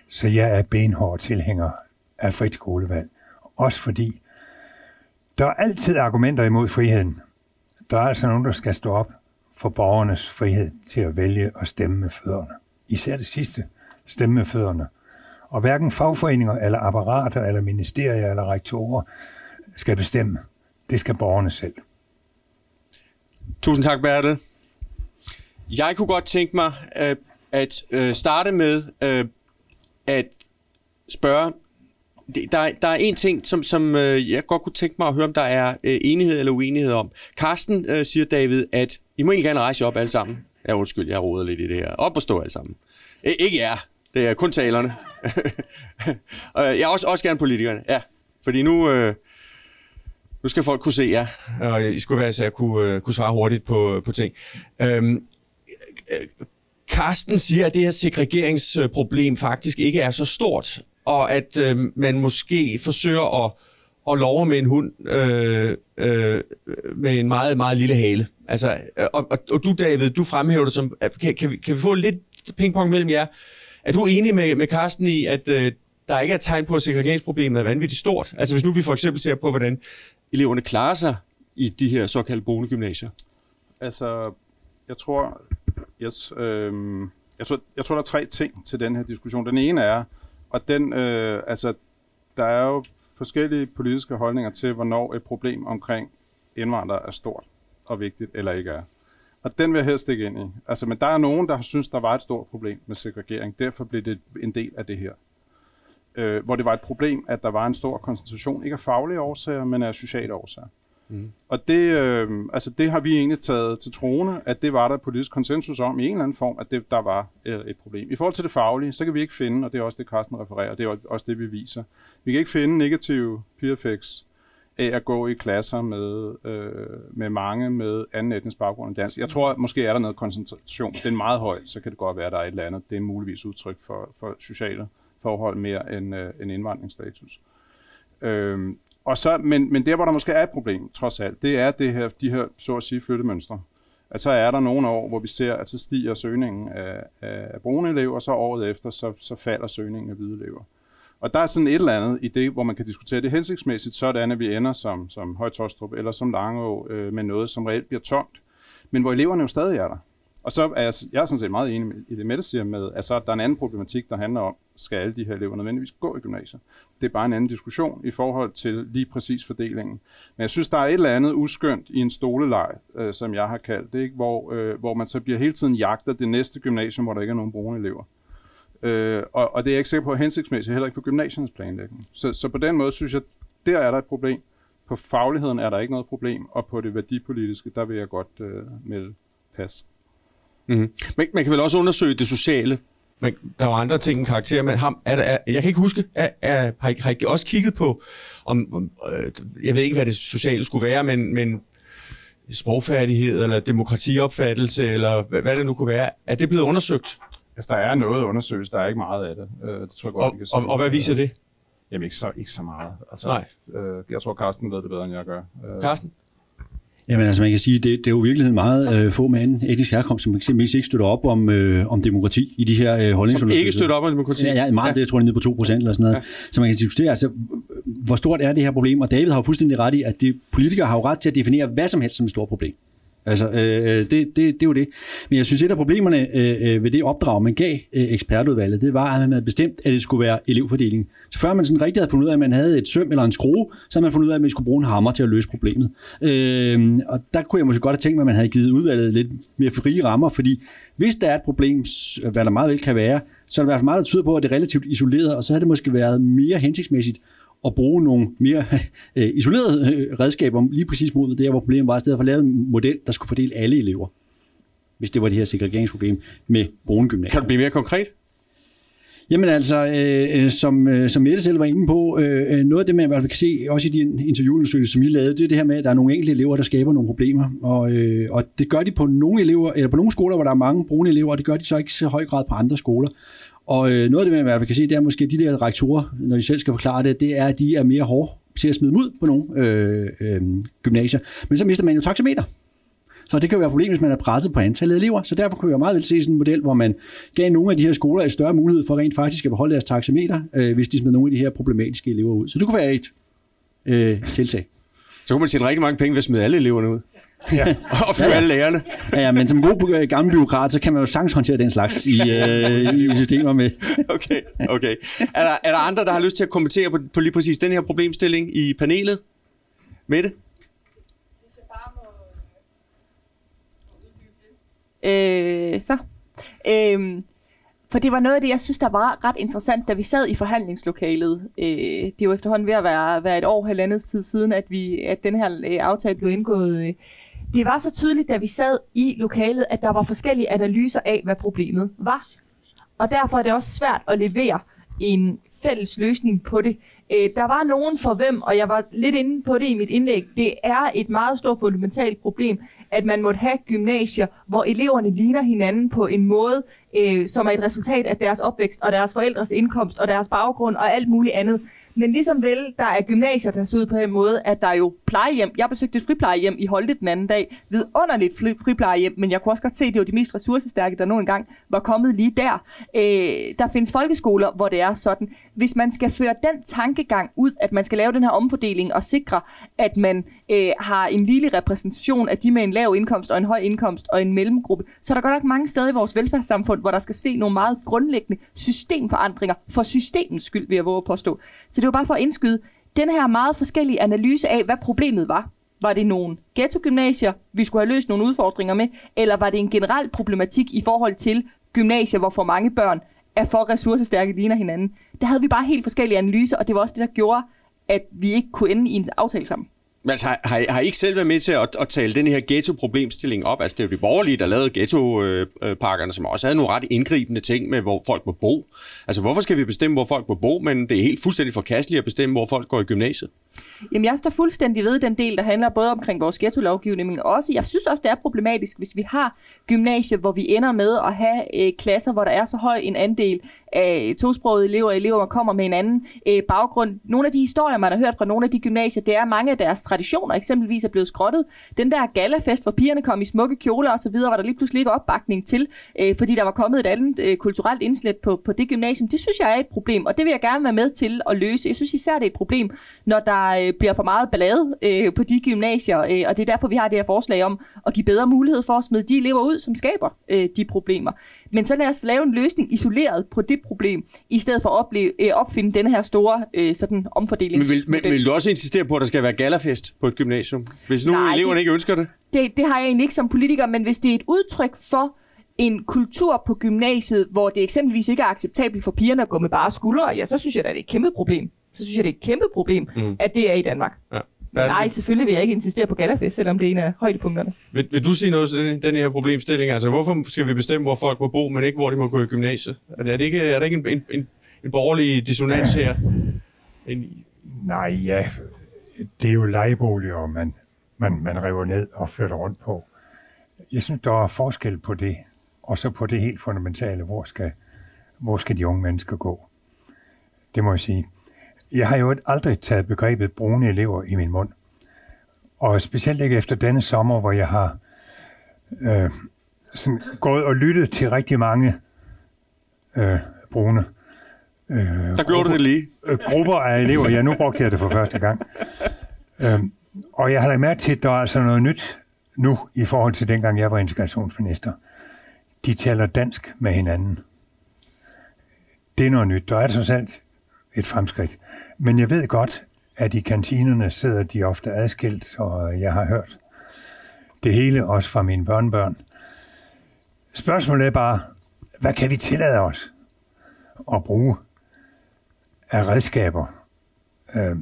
Så jeg er benhård tilhænger af frit skolevalg. Også fordi, der er altid argumenter imod friheden. Der er altså nogen, der skal stå op for borgernes frihed til at vælge og stemme med fødderne. Især det sidste, stemme med fødderne. Og hverken fagforeninger, eller apparater, eller ministerier, eller rektorer skal bestemme. Det skal borgerne selv. Tusind tak, Bertel. Jeg kunne godt tænke mig øh, at øh, starte med øh, at spørge der, der er en ting, som, som øh, jeg godt kunne tænke mig at høre, om der er øh, enighed eller uenighed om. Karsten øh, siger, David, at I må egentlig gerne rejse op alle sammen. Ja, undskyld, jeg roder lidt i det her. Op og stå alle sammen. Æ, ikke jer. Det er kun talerne. jeg er også, også gerne politikerne. Ja, fordi nu, øh, nu skal folk kunne se jer, og I skulle være så jeg kunne, øh, kunne svare hurtigt på, øh, på ting. Øhm, øh, Karsten siger, at det her segregeringsproblem faktisk ikke er så stort, og at øh, man måske forsøger at, at love med en hund øh, øh, med en meget, meget lille hale. Altså, øh, og, og, og du, David, du fremhæver det som... Kan, kan, vi, kan vi få lidt pingpong mellem jer? Er du enig med, med Carsten i, at øh, der ikke er tegn på, at segregeringsproblemet er vanvittigt stort? Altså hvis nu vi for eksempel ser på, hvordan eleverne klarer sig i de her såkaldte bonegymnasier? Altså, jeg tror, yes, øh, jeg, tror, jeg tror, der er tre ting til den her diskussion. Den ene er, og den, øh, altså, der er jo forskellige politiske holdninger til, hvornår et problem omkring indvandrere er stort og vigtigt eller ikke er. Og den vil jeg helst ikke ind i. Altså, men der er nogen, der har synes, der var et stort problem med segregering. Derfor blev det en del af det her. Øh, hvor det var et problem, at der var en stor koncentration, ikke af faglige årsager, men af sociale årsager. Mm. Og det, øh, altså det har vi egentlig taget til troende, at det var der politisk konsensus om i en eller anden form, at det, der var øh, et problem. I forhold til det faglige, så kan vi ikke finde, og det er også det, Carsten refererer, det er også det, vi viser. Vi kan ikke finde negative peer effects af at gå i klasser med, øh, med mange med anden etnisk baggrund end dansk. Jeg tror, at måske er der noget koncentration. Den er meget høj, så kan det godt være, at der er et eller andet. Det er muligvis udtryk for, for sociale forhold mere end, øh, end indvandringsstatus. Øh, og så, men, men der, hvor der måske er et problem, trods alt, det er det her, de her, så at sige, flyttemønstre. At så er der nogle år, hvor vi ser, at så stiger søgningen af, af brune elever, og så året efter, så, så falder søgningen af hvide elever. Og der er sådan et eller andet i det, hvor man kan diskutere det hensigtsmæssigt, sådan at vi ender som, som Højtostrup eller som Langeå øh, med noget, som reelt bliver tomt, men hvor eleverne jo stadig er der. Og så er jeg, jeg er sådan set meget enig i det, Mette siger med, at så der er en anden problematik, der handler om, skal alle de her elever nødvendigvis gå i gymnasiet. Det er bare en anden diskussion i forhold til lige præcis fordelingen. Men jeg synes, der er et eller andet uskyndt i en stoleleg, øh, som jeg har kaldt det, ikke? Hvor, øh, hvor man så bliver hele tiden jagtet det næste gymnasium, hvor der ikke er nogen brune elever. Øh, og, og det er jeg ikke sikker på hensigtsmæssigt, heller ikke for gymnasiernes planlægning. Så, så på den måde synes jeg, der er der et problem. På fagligheden er der ikke noget problem, og på det værdipolitiske, der vil jeg godt øh, melde pas. Mm-hmm. Man, man kan vel også undersøge det sociale. Men der er jo andre ting end karakter, men ham, er der, er, jeg kan ikke huske, er, er, har, I, har I også kigget på, om, om øh, jeg ved ikke, hvad det sociale skulle være, men, men sprogfærdighed, eller demokratiopfattelse, eller hvad, hvad det nu kunne være, er det blevet undersøgt? Altså, der er noget undersøgt, der er ikke meget af det. Øh, det tror jeg godt, og, vi kan sige. Og, og hvad viser det? Jamen, ikke så, ikke så meget. Altså, Nej. Øh, jeg tror, Carsten ved det bedre, end jeg gør. Øh, Carsten? Jamen altså man kan sige, det, det er jo i virkeligheden meget øh, få med anden etnisk herkomst, som eksempelvis ikke støtter op om, øh, om demokrati i de her øh, holdningsundersøgelser. Som ikke støtter op om demokrati? Ja, ja meget, ja. det jeg tror jeg nede på 2% eller sådan noget. Ja. Så man kan diskutere, altså hvor stort er det her problem? Og David har jo fuldstændig ret i, at de politikere har jo ret til at definere hvad som helst som et stort problem. Altså, øh, øh, det, det, det er jo det. Men jeg synes, et af problemerne øh, øh, ved det opdrag, man gav øh, ekspertudvalget, det var, at man havde bestemt, at det skulle være elevfordeling. Så før man sådan rigtig havde fundet ud af, at man havde et søm eller en skrue, så havde man fundet ud af, at man skulle bruge en hammer til at løse problemet. Øh, og der kunne jeg måske godt have tænkt mig, at man havde givet udvalget lidt mere frie rammer, fordi hvis der er et problem, hvad der meget vel kan være, så er der i hvert fald meget, der tyder på, at det er relativt isoleret, og så havde det måske været mere hensigtsmæssigt at bruge nogle mere øh, isolerede øh, redskaber lige præcis mod det, hvor problemet var, i stedet for at lave en model, der skulle fordele alle elever, hvis det var det her segregeringsproblem med brune gymnasier. Kan du blive mere konkret? Jamen altså, øh, som, øh, som Mette selv var inde på, øh, noget af det, man i hvert fald kan se, også i de interviewundersøgelser, som I lavede, det er det her med, at der er nogle enkelte elever, der skaber nogle problemer. Og, øh, og det gør de på nogle elever, eller på nogle skoler, hvor der er mange brune elever, og det gør de så ikke så høj grad på andre skoler. Og øh, noget af det, man i hvert fald kan se, det er måske, at de der rektorer, når de selv skal forklare det, det er, at de er mere hårde til at smide dem ud på nogle øh, øh, gymnasier. Men så mister man jo taxameter. Så det kan jo være et problem, hvis man er presset på antallet af elever. Så derfor kunne jeg meget vel se sådan en model, hvor man gav nogle af de her skoler en større mulighed for rent faktisk at beholde deres taxameter, øh, hvis de smed nogle af de her problematiske elever ud. Så det kunne være et øh, tiltag. Så kunne man tjene rigtig mange penge ved at smide alle eleverne ud. Ja. og fyre ja, ja. alle lærerne. Ja, ja, men som god gammel byråkrat, så kan man jo sagtens håndtere den slags i, øh, i systemer med. okay, okay. Er der, er der andre, der har lyst til at kommentere på, på lige præcis den her problemstilling i panelet? Mette? Øh, så. Øh, for det var noget af det, jeg synes, der var ret interessant, da vi sad i forhandlingslokalet. Øh, det er jo efterhånden ved at være, være et år, halvandet tid siden, at, vi, at den her øh, aftale blev indgået. Øh. Det var så tydeligt, da vi sad i lokalet, at der var forskellige analyser af, hvad problemet var. Og derfor er det også svært at levere en fælles løsning på det. Øh, der var nogen for hvem, og jeg var lidt inde på det i mit indlæg, det er et meget stort fundamentalt problem, at man måtte have gymnasier, hvor eleverne ligner hinanden på en måde, øh, som er et resultat af deres opvækst og deres forældres indkomst og deres baggrund og alt muligt andet. Men ligesom vel, der er gymnasier, der ser ud på den måde, at der er jo plejehjem. Jeg besøgte et friplejehjem i Holte den anden dag. Vidunderligt friplejehjem, men jeg kunne også godt se, at det var de mest ressourcestærke, der nogen gang var kommet lige der. Øh, der findes folkeskoler, hvor det er sådan. Hvis man skal føre den tankegang ud, at man skal lave den her omfordeling og sikre, at man øh, har en lille repræsentation af de med en lav indkomst og en høj indkomst og en mellemgruppe, så er der godt nok mange steder i vores velfærdssamfund, hvor der skal ske nogle meget grundlæggende systemforandringer for systemens skyld, vil jeg våge at påstå. Så det var bare for at indskyde den her meget forskellige analyse af, hvad problemet var. Var det nogle ghetto-gymnasier, vi skulle have løst nogle udfordringer med, eller var det en generel problematik i forhold til gymnasier, hvor for mange børn er for ressourcestærke ligner hinanden? Der havde vi bare helt forskellige analyser, og det var også det, der gjorde, at vi ikke kunne ende i en aftale sammen. Men altså, har, har, har I ikke selv været med til at, at tale den her ghetto-problemstilling op? Altså, det er jo de borgerlige, der lavede ghetto-pakkerne, som også havde nogle ret indgribende ting med, hvor folk må bo. Altså, hvorfor skal vi bestemme, hvor folk må bo, men det er helt fuldstændig forkasteligt at bestemme, hvor folk går i gymnasiet? Jamen, jeg står fuldstændig ved den del, der handler både omkring vores ghetto-lovgivning, men også, jeg synes også, det er problematisk, hvis vi har gymnasier, hvor vi ender med at have øh, klasser, hvor der er så høj en andel af tosprogede elever, elever, der kommer med en anden øh, baggrund. Nogle af de historier, man har hørt fra nogle af de gymnasier, det er, at mange af deres traditioner eksempelvis er blevet skrottet. Den der galafest, hvor pigerne kom i smukke kjoler osv., var der lige pludselig ikke opbakning til, øh, fordi der var kommet et andet øh, kulturelt indslæt på, på det gymnasium. Det synes jeg er et problem, og det vil jeg gerne være med til at løse. Jeg synes især, det er et problem, når der øh, bliver for meget ballade øh, på de gymnasier, øh, og det er derfor, vi har det her forslag om at give bedre mulighed for at smide de elever ud, som skaber øh, de problemer. Men så lad os lave en løsning isoleret på det problem, i stedet for at opleve, øh, opfinde denne her store øh, sådan omfordeling. Men vil, men vil du også insistere på, at der skal være galafest på et gymnasium, hvis nu Nej, eleverne det, ikke ønsker det? det? Det har jeg egentlig ikke som politiker, men hvis det er et udtryk for en kultur på gymnasiet, hvor det eksempelvis ikke er acceptabelt for pigerne at gå med bare skuldre, ja, så synes jeg, at det er et kæmpe problem. Så synes jeg, det er et kæmpe problem, mm. at det er i Danmark. Ja. Nej, selvfølgelig vil jeg ikke insistere på Galafest, selvom det er en af højdepunkterne. Vil, vil du sige noget til den, den her problemstilling? Altså, hvorfor skal vi bestemme, hvor folk må bo, men ikke hvor de må gå i gymnasiet? Er, det, er, det ikke, er der ikke en, en, en, en borgerlig dissonans her? En... Nej, ja. Det er jo lejeboliger, man, man, man river ned og flytter rundt på. Jeg synes, der er forskel på det, og så på det helt fundamentale, hvor skal, hvor skal de unge mennesker gå? Det må jeg sige. Jeg har jo aldrig taget begrebet brune elever i min mund. Og specielt ikke efter denne sommer, hvor jeg har øh, sådan gået og lyttet til rigtig mange øh, brune øh, Der gjorde du det lige. øh, grupper af elever. Ja, nu brugte jeg det for første gang. Øhm, og jeg har lagt mærke til, at der er altså noget nyt nu i forhold til dengang jeg var integrationsminister. De taler dansk med hinanden. Det er noget nyt. Der er trods alt et fremskridt. Men jeg ved godt, at i kantinerne sidder de ofte adskilt, og jeg har hørt det hele, også fra mine børnebørn. Spørgsmålet er bare, hvad kan vi tillade os at bruge af redskaber, øh,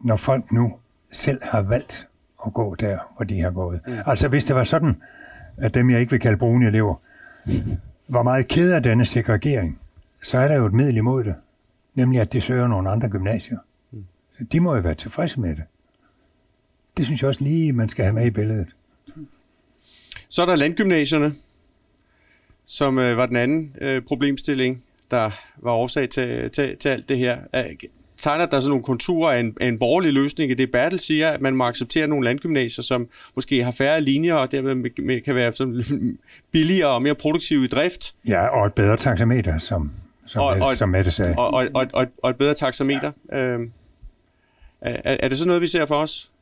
når folk nu selv har valgt at gå der, hvor de har gået. Mm. Altså hvis det var sådan, at dem, jeg ikke vil kalde brune elever, var meget ked af denne segregering, så er der jo et middel imod det, nemlig at de søger nogle andre gymnasier. Så de må jo være tilfredse med det. Det synes jeg også lige, man skal have med i billedet. Så er der landgymnasierne, som øh, var den anden øh, problemstilling, der var årsag til, til, til alt det her. Øh, tegner der sådan nogle konturer af en, af en borgerlig løsning i det, Bertel siger, at man må acceptere nogle landgymnasier, som måske har færre linjer, og dermed med- med- kan være sådan billigere og mere produktive i drift, Ja, og et bedre taxameter, som, som, Og- og, som Mette sagde. og, og, og, og, og et bedre taxameter. Øh, er, er det så noget, vi ser for os?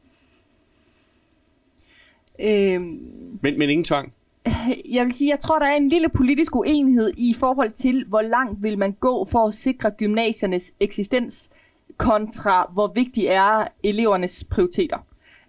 Øhm, Men, men ingen tvang. jeg vil sige, jeg tror, der er en lille politisk uenighed i forhold til, hvor langt vil man gå for at sikre gymnasiernes eksistens, kontra hvor vigtig er elevernes prioriteter.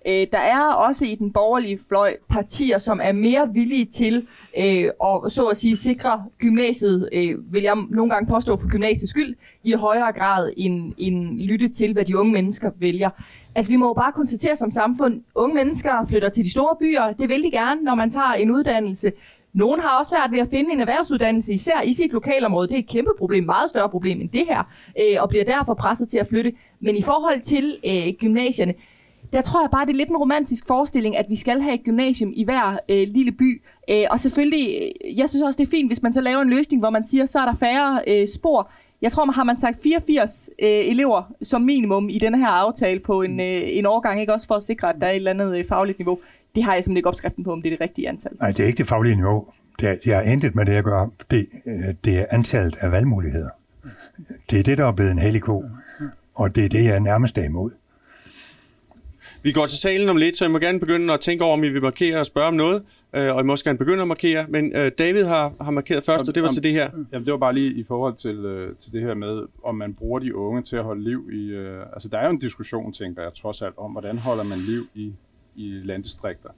Øh, der er også i den borgerlige fløj partier, som er mere villige til øh, at så at sige sikre gymnasiet, øh, vil jeg nogle gange påstå for gymnasiets skyld, i højere grad end, end lytte til, hvad de unge mennesker vælger. Altså vi må jo bare konstatere som samfund, unge mennesker flytter til de store byer, det vil de gerne, når man tager en uddannelse. Nogle har også svært ved at finde en erhvervsuddannelse, især i sit lokalområde. Det er et kæmpe problem, meget større problem end det her, øh, og bliver derfor presset til at flytte. Men i forhold til øh, gymnasierne, der tror jeg bare, det er lidt en romantisk forestilling, at vi skal have et gymnasium i hver øh, lille by. Øh, og selvfølgelig, øh, jeg synes også, det er fint, hvis man så laver en løsning, hvor man siger, så er der færre øh, spor. Jeg tror, man har man sagt 84 øh, elever som minimum i denne her aftale på en, øh, en årgang, ikke også for at sikre, at der er et eller andet øh, fagligt niveau. Det har jeg simpelthen ikke opskriften på, om det er det rigtige antal. Nej, det er ikke det faglige niveau. Det er, jeg har intet med det at gøre. Det, øh, det er antallet af valgmuligheder. Det er det, der er blevet en hellig ko. Og det er det, jeg er nærmest er imod. Vi går til salen om lidt, så I må gerne begynde at tænke over, om I vil markere og spørge om noget. Øh, og I må også gerne begynde at markere. Men øh, David har, har markeret først, og det var Om- til det her. Jamen, det var bare lige i forhold til, øh, til det her med, om man bruger de unge til at holde liv i... Øh, altså, der er jo en diskussion, tænker jeg, trods alt, om, hvordan holder man liv i, i landdistrikter.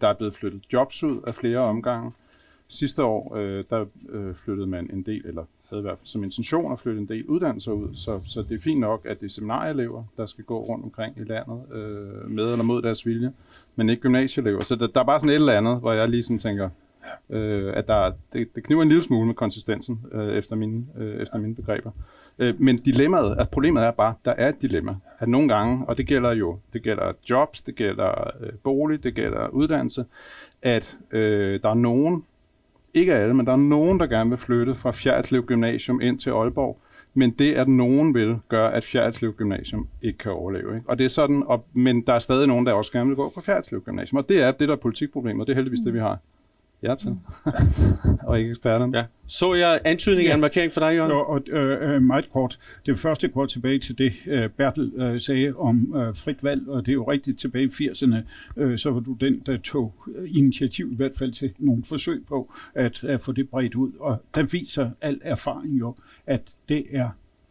Der er blevet flyttet jobs ud af flere omgange. Sidste år, øh, der øh, flyttede man en del, eller havde i hvert fald som intention at flytte en del uddannelser ud, så, så det er fint nok, at det er seminarieelever, der skal gå rundt omkring i landet øh, med eller mod deres vilje, men ikke gymnasieelever. Så der, der er bare sådan et eller andet, hvor jeg lige sådan tænker, øh, at der, det, det kniver en lille smule med konsistensen øh, efter, mine, øh, efter mine begreber. Øh, men dilemmaet, at problemet er bare, der er et dilemma. At nogle gange, og det gælder jo, det gælder jobs, det gælder øh, bolig, det gælder uddannelse, at øh, der er nogen, ikke alle, men der er nogen, der gerne vil flytte fra Fjerdslev Gymnasium ind til Aalborg, men det, at nogen vil, gøre, at Fjerdslev Gymnasium ikke kan overleve. Ikke? Og det er sådan, og, men der er stadig nogen, der også gerne vil gå på Fjerdslev Gymnasium, og det er det, der er politikproblemet, og det er heldigvis det, vi har. Ja til. og ikke eksperterne. Ja. Så jeg antydning af en markering for dig, Jørgen? Og, og øh, øh, meget kort. Det første går tilbage til det, øh, Bertel øh, sagde om øh, frit valg, og det er jo rigtigt tilbage i 80'erne, øh, så var du den, der tog øh, initiativ i hvert fald til nogle forsøg på at, at få det bredt ud. Og der viser al erfaring jo, at det er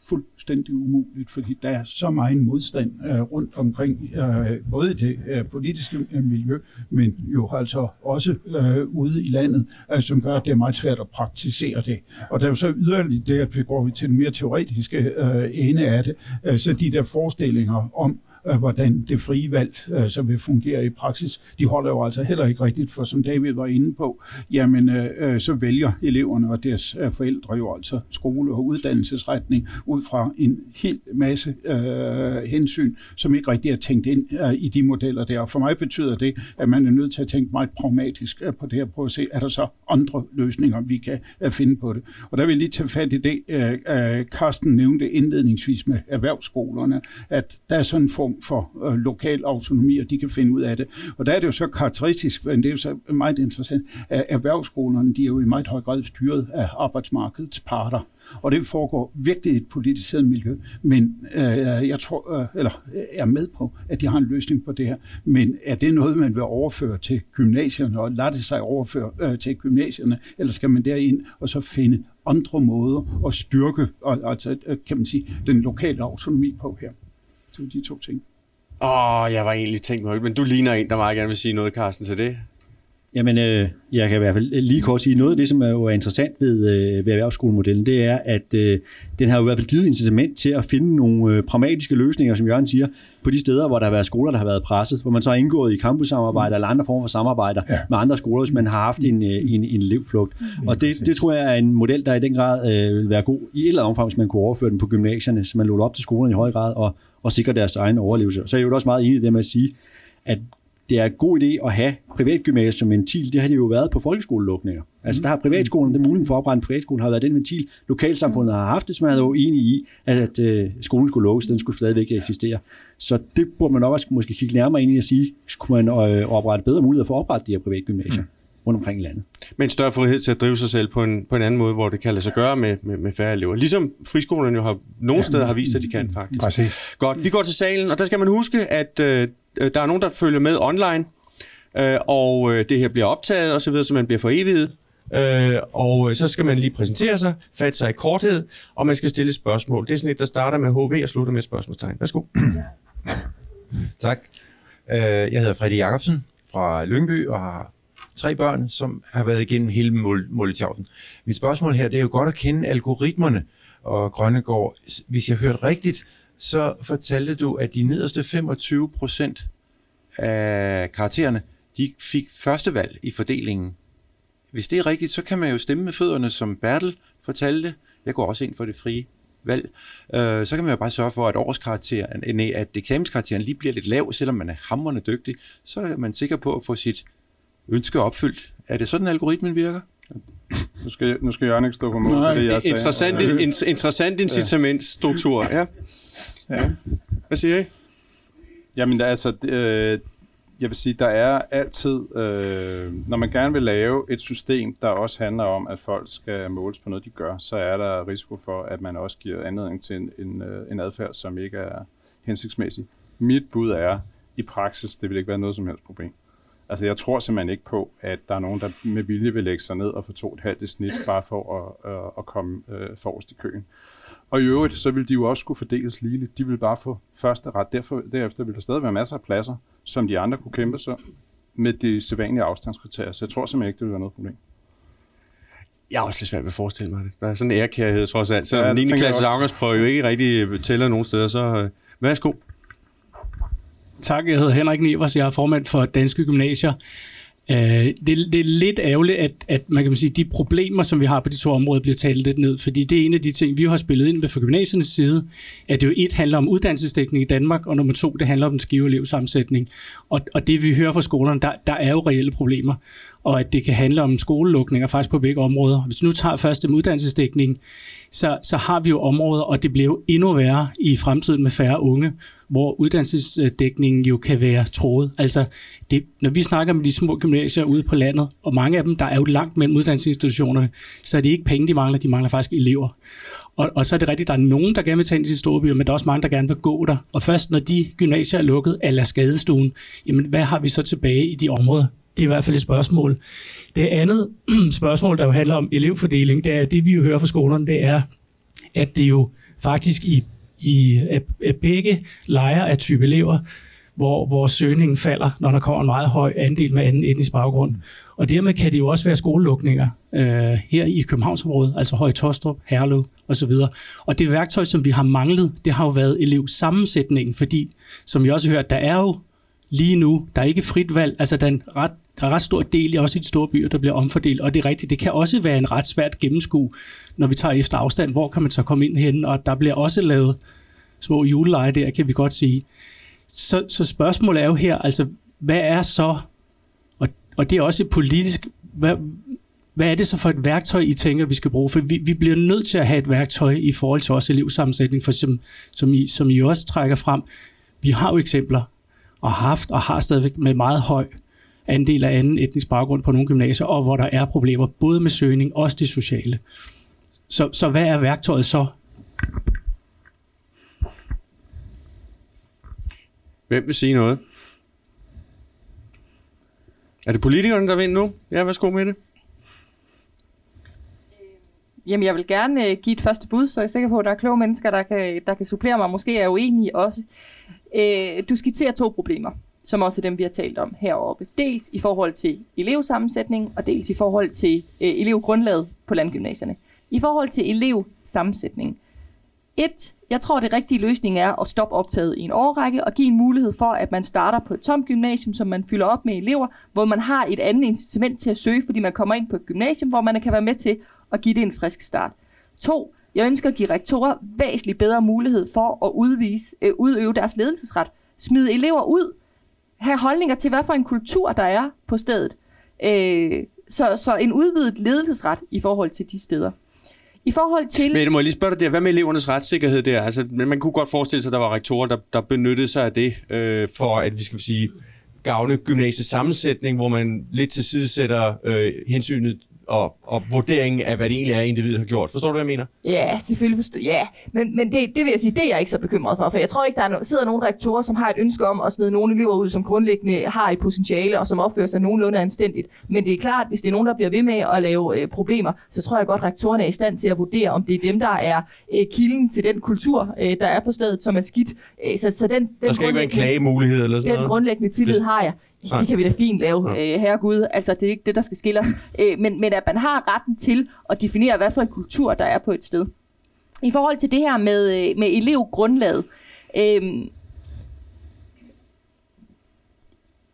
fuldstændig umuligt, fordi der er så meget modstand øh, rundt omkring, øh, både i det øh, politiske øh, miljø, men jo altså også øh, ude i landet, øh, som gør, at det er meget svært at praktisere det. Og der er jo så yderligere det, at vi går til den mere teoretiske øh, ende af det, øh, så de der forestillinger om, Øh, hvordan det frie valg øh, så vil fungere i praksis, de holder jo altså heller ikke rigtigt, for som David var inde på, jamen øh, øh, så vælger eleverne og deres øh, forældre jo altså skole- og uddannelsesretning ud fra en hel masse øh, hensyn, som ikke rigtig er tænkt ind øh, i de modeller der. Og for mig betyder det, at man er nødt til at tænke meget pragmatisk øh, på det her, på at se, er der så andre løsninger, vi kan øh, finde på det. Og der vil jeg lige tage fat i det, øh, øh, Carsten nævnte indledningsvis med erhvervsskolerne, at der er sådan en form brug for øh, lokal autonomi, og de kan finde ud af det. Og der er det jo så karakteristisk, men det er jo så meget interessant, at erhvervsskolerne de er jo i meget høj grad styret af arbejdsmarkedets parter. Og det foregår virkelig i et politiseret miljø. Men øh, jeg tror, øh, eller øh, er med på, at de har en løsning på det her. Men er det noget, man vil overføre til gymnasierne, og lade det sig overføre øh, til gymnasierne, eller skal man derind og så finde andre måder at styrke, og, altså, øh, kan man sige, den lokale autonomi på her? Så de to ting. Åh, oh, jeg var egentlig tænkt mig, men du ligner en, der meget gerne vil sige noget, Carsten, til det. Jamen, øh, jeg kan i hvert fald lige kort sige, noget af det, som er jo er interessant ved, øh, ved erhvervsskolemodellen, det er, at øh, den har jo i hvert fald givet incitament til at finde nogle øh, pragmatiske løsninger, som Jørgen siger, på de steder, hvor der har været skoler, der har været presset, hvor man så har indgået i campussamarbejde eller andre former for samarbejder ja. med andre skoler, hvis man har haft en, øh, en, en elevflugt. Og det, det tror jeg er en model, der i den grad øh, vil være god i et eller andet omfang, hvis man kunne overføre den på gymnasierne, så man lå op til skolerne i høj grad og, og sikre deres egen overlevelse. Så er jeg jo også meget enig i det med at sige, at det er en god idé at have privatgymnasiet som ventil. Det har det jo været på folkeskolelukninger. Altså der har privatskolen, den mulighed for at oprette en privatskole, har været den ventil, lokalsamfundet har haft det, som man er jo enig i, at, at øh, skolen skulle lukkes, den skulle stadigvæk eksistere. Så det burde man nok også måske kigge nærmere ind i at sige, skulle man øh, oprette bedre muligheder for at oprette de her privatgymnasier mm rundt omkring i landet. Med en større frihed til at drive sig selv på en, på en anden måde, hvor det kan lade sig gøre med, med, med færre elever. Ligesom friskolerne jo har nogle steder har vist, at de kan faktisk. Præcis. Godt, vi går til salen, og der skal man huske, at øh, der er nogen, der følger med online, øh, og øh, det her bliver optaget og så videre, så man bliver for evigt. Øh, og så skal man lige præsentere sig, fatte sig i korthed, og man skal stille spørgsmål. Det er sådan et, der starter med HV og slutter med spørgsmålstegn. Værsgo. Tak. Øh, Jeg hedder Fredrik Jacobsen fra Lyngby og har tre børn, som har været igennem hele Molletjavsen. Mit spørgsmål her, det er jo godt at kende algoritmerne, og Grønnegård, hvis jeg hørte rigtigt, så fortalte du, at de nederste 25 procent af karaktererne, de fik første valg i fordelingen. Hvis det er rigtigt, så kan man jo stemme med fødderne, som Bertel fortalte. Jeg går også ind for det frie valg. Øh, så kan man jo bare sørge for, at årskarakteren, nej, at eksamenskarakteren lige bliver lidt lav, selvom man er hammerne dygtig. Så er man sikker på at få sit ønske opfyldt. Er det sådan, algoritmen virker? Nu skal, nu skal Jørgen ikke stå på mål for det, jeg sagde. Interessant, in, interessant incitamentsstruktur, ja. Ja. Hvad siger I? Jamen altså, øh, jeg vil sige, der er altid, øh, når man gerne vil lave et system, der også handler om, at folk skal måles på noget, de gør, så er der risiko for, at man også giver anledning til en, en, øh, en adfærd, som ikke er hensigtsmæssig. Mit bud er, i praksis, det vil ikke være noget som helst problem. Altså, jeg tror simpelthen ikke på, at der er nogen, der med vilje vil lægge sig ned og få to et halvt snit, bare for at, øh, at komme øh, forrest i køen. Og i øvrigt, så vil de jo også skulle fordeles ligeligt. De vil bare få første ret. Derfor, derefter vil der stadig være masser af pladser, som de andre kunne kæmpe sig med de sædvanlige afstandskriterier. Så jeg tror simpelthen ikke, det vil være noget problem. Jeg har også lidt svært ved at forestille mig det. Der er sådan en ærkærhed trods alt. Så Ja, ja, det 9. tænker jeg klasses også. afgangsprøve jo ikke rigtig tæller nogen steder, så øh, værsgo. Tak, jeg hedder Henrik Nevers, jeg er formand for Danske Gymnasier. Øh, det, det er lidt ærgerligt, at, at man kan sige, de problemer, som vi har på de to områder, bliver talt lidt ned, fordi det er en af de ting, vi har spillet ind med fra gymnasiernes side, at det jo et handler om uddannelsesdækning i Danmark, og nummer to, det handler om den skive elevsammensætning. Og, og det vi hører fra skolerne, der, der er jo reelle problemer, og at det kan handle om skolelukninger faktisk på begge områder. Hvis vi nu tager først dem uddannelsesdækning, så, så har vi jo områder, og det bliver jo endnu værre i fremtiden med færre unge, hvor uddannelsesdækningen jo kan være troet. Altså, det, når vi snakker med de små gymnasier ude på landet, og mange af dem, der er jo langt mellem uddannelsesinstitutionerne, så er det ikke penge, de mangler, de mangler faktisk elever. Og, og så er det rigtigt, der er nogen, der gerne vil tage ind i de store byer, men der er også mange, der gerne vil gå der. Og først når de gymnasier er lukket, eller skadestuen, jamen hvad har vi så tilbage i de områder? Det er i hvert fald et spørgsmål. Det andet spørgsmål, der jo handler om elevfordeling, det er det, vi jo hører fra skolerne, det er, at det jo faktisk i, i af, af begge lejre af type elever, hvor, hvor søgningen falder, når der kommer en meget høj andel med anden etnisk baggrund. Og dermed kan det jo også være skolelukninger øh, her i Københavnsområdet, altså Høje Tostrup, Herlev osv. Og det værktøj, som vi har manglet, det har jo været elevsammensætningen, fordi, som vi også har hørt, der er jo lige nu, der er ikke frit valg, altså den ret, der er ret stor del, også i de store byer, der bliver omfordelt, og det er rigtigt, det kan også være en ret svært gennemskue, når vi tager efter afstand, hvor kan man så komme ind hen, og der bliver også lavet små juleleje der, kan vi godt sige. Så, så spørgsmålet er jo her, altså, hvad er så, og, og det er også et politisk, hvad, hvad er det så for et værktøj, I tænker, vi skal bruge? For vi, vi bliver nødt til at have et værktøj i forhold til også elevsammensætning, for som, som, I, som I også trækker frem. Vi har jo eksempler, og haft og har stadigvæk med meget høj andel af anden etnisk baggrund på nogle gymnasier, og hvor der er problemer, både med søgning, og også det sociale. Så, så hvad er værktøjet så? Hvem vil sige noget? Er det politikerne, der vinder nu? Ja, værsgo med det. Jamen, jeg vil gerne øh, give et første bud, så jeg er sikker på, at der er kloge mennesker, der kan, der kan supplere mig. Måske er jeg uenig også. Øh, du skitserer to problemer, som også er dem, vi har talt om heroppe. Dels i forhold til elevsammensætning, og dels i forhold til øh, elevgrundlaget på landgymnasierne. I forhold til elevsammensætning. Et, jeg tror, det rigtige løsning er at stoppe optaget i en årrække og give en mulighed for, at man starter på et tomt gymnasium, som man fylder op med elever, hvor man har et andet incitament til at søge, fordi man kommer ind på et gymnasium, hvor man kan være med til at give det en frisk start. To, jeg ønsker at give rektorer væsentligt bedre mulighed for at udvise, øh, udøve deres ledelsesret. Smide elever ud. Have holdninger til, hvad for en kultur der er på stedet. Øh, så, så en udvidet ledelsesret i forhold til de steder. I forhold til... Men må jeg lige spørge dig der, hvad med elevernes retssikkerhed der? Altså, man kunne godt forestille sig, at der var rektorer, der, der benyttede sig af det, øh, for at vi skal sige, gavne gymnasiets sammensætning, hvor man lidt til side sætter øh, hensynet og, og vurderingen af, hvad det egentlig er, individet har gjort. Forstår du, hvad jeg mener? Ja, selvfølgelig forstår Ja, men, men det, det vil jeg sige, det er jeg ikke så bekymret for, for jeg tror ikke, der er no- sidder nogle rektorer, som har et ønske om at smide nogle elever ud, som grundlæggende har et potentiale, og som opfører sig nogenlunde anstændigt. Men det er klart, hvis det er nogen, der bliver ved med at lave øh, problemer, så tror jeg godt, at rektorerne er i stand til at vurdere, om det er dem, der er øh, kilden til den kultur, øh, der er på stedet, som er skidt. Øh, så, så den, den Der skal ikke være en klagemulighed eller sådan den noget? grundlæggende tillid Det- har jeg. Nej. Det kan vi da fint lave, Ja. øh, herre Gud. Altså, det er ikke det, der skal skille os. Øh, men, men at man har retten til at definere, hvad for en kultur, der er på et sted. I forhold til det her med, øh, med elevgrundlaget. Øh,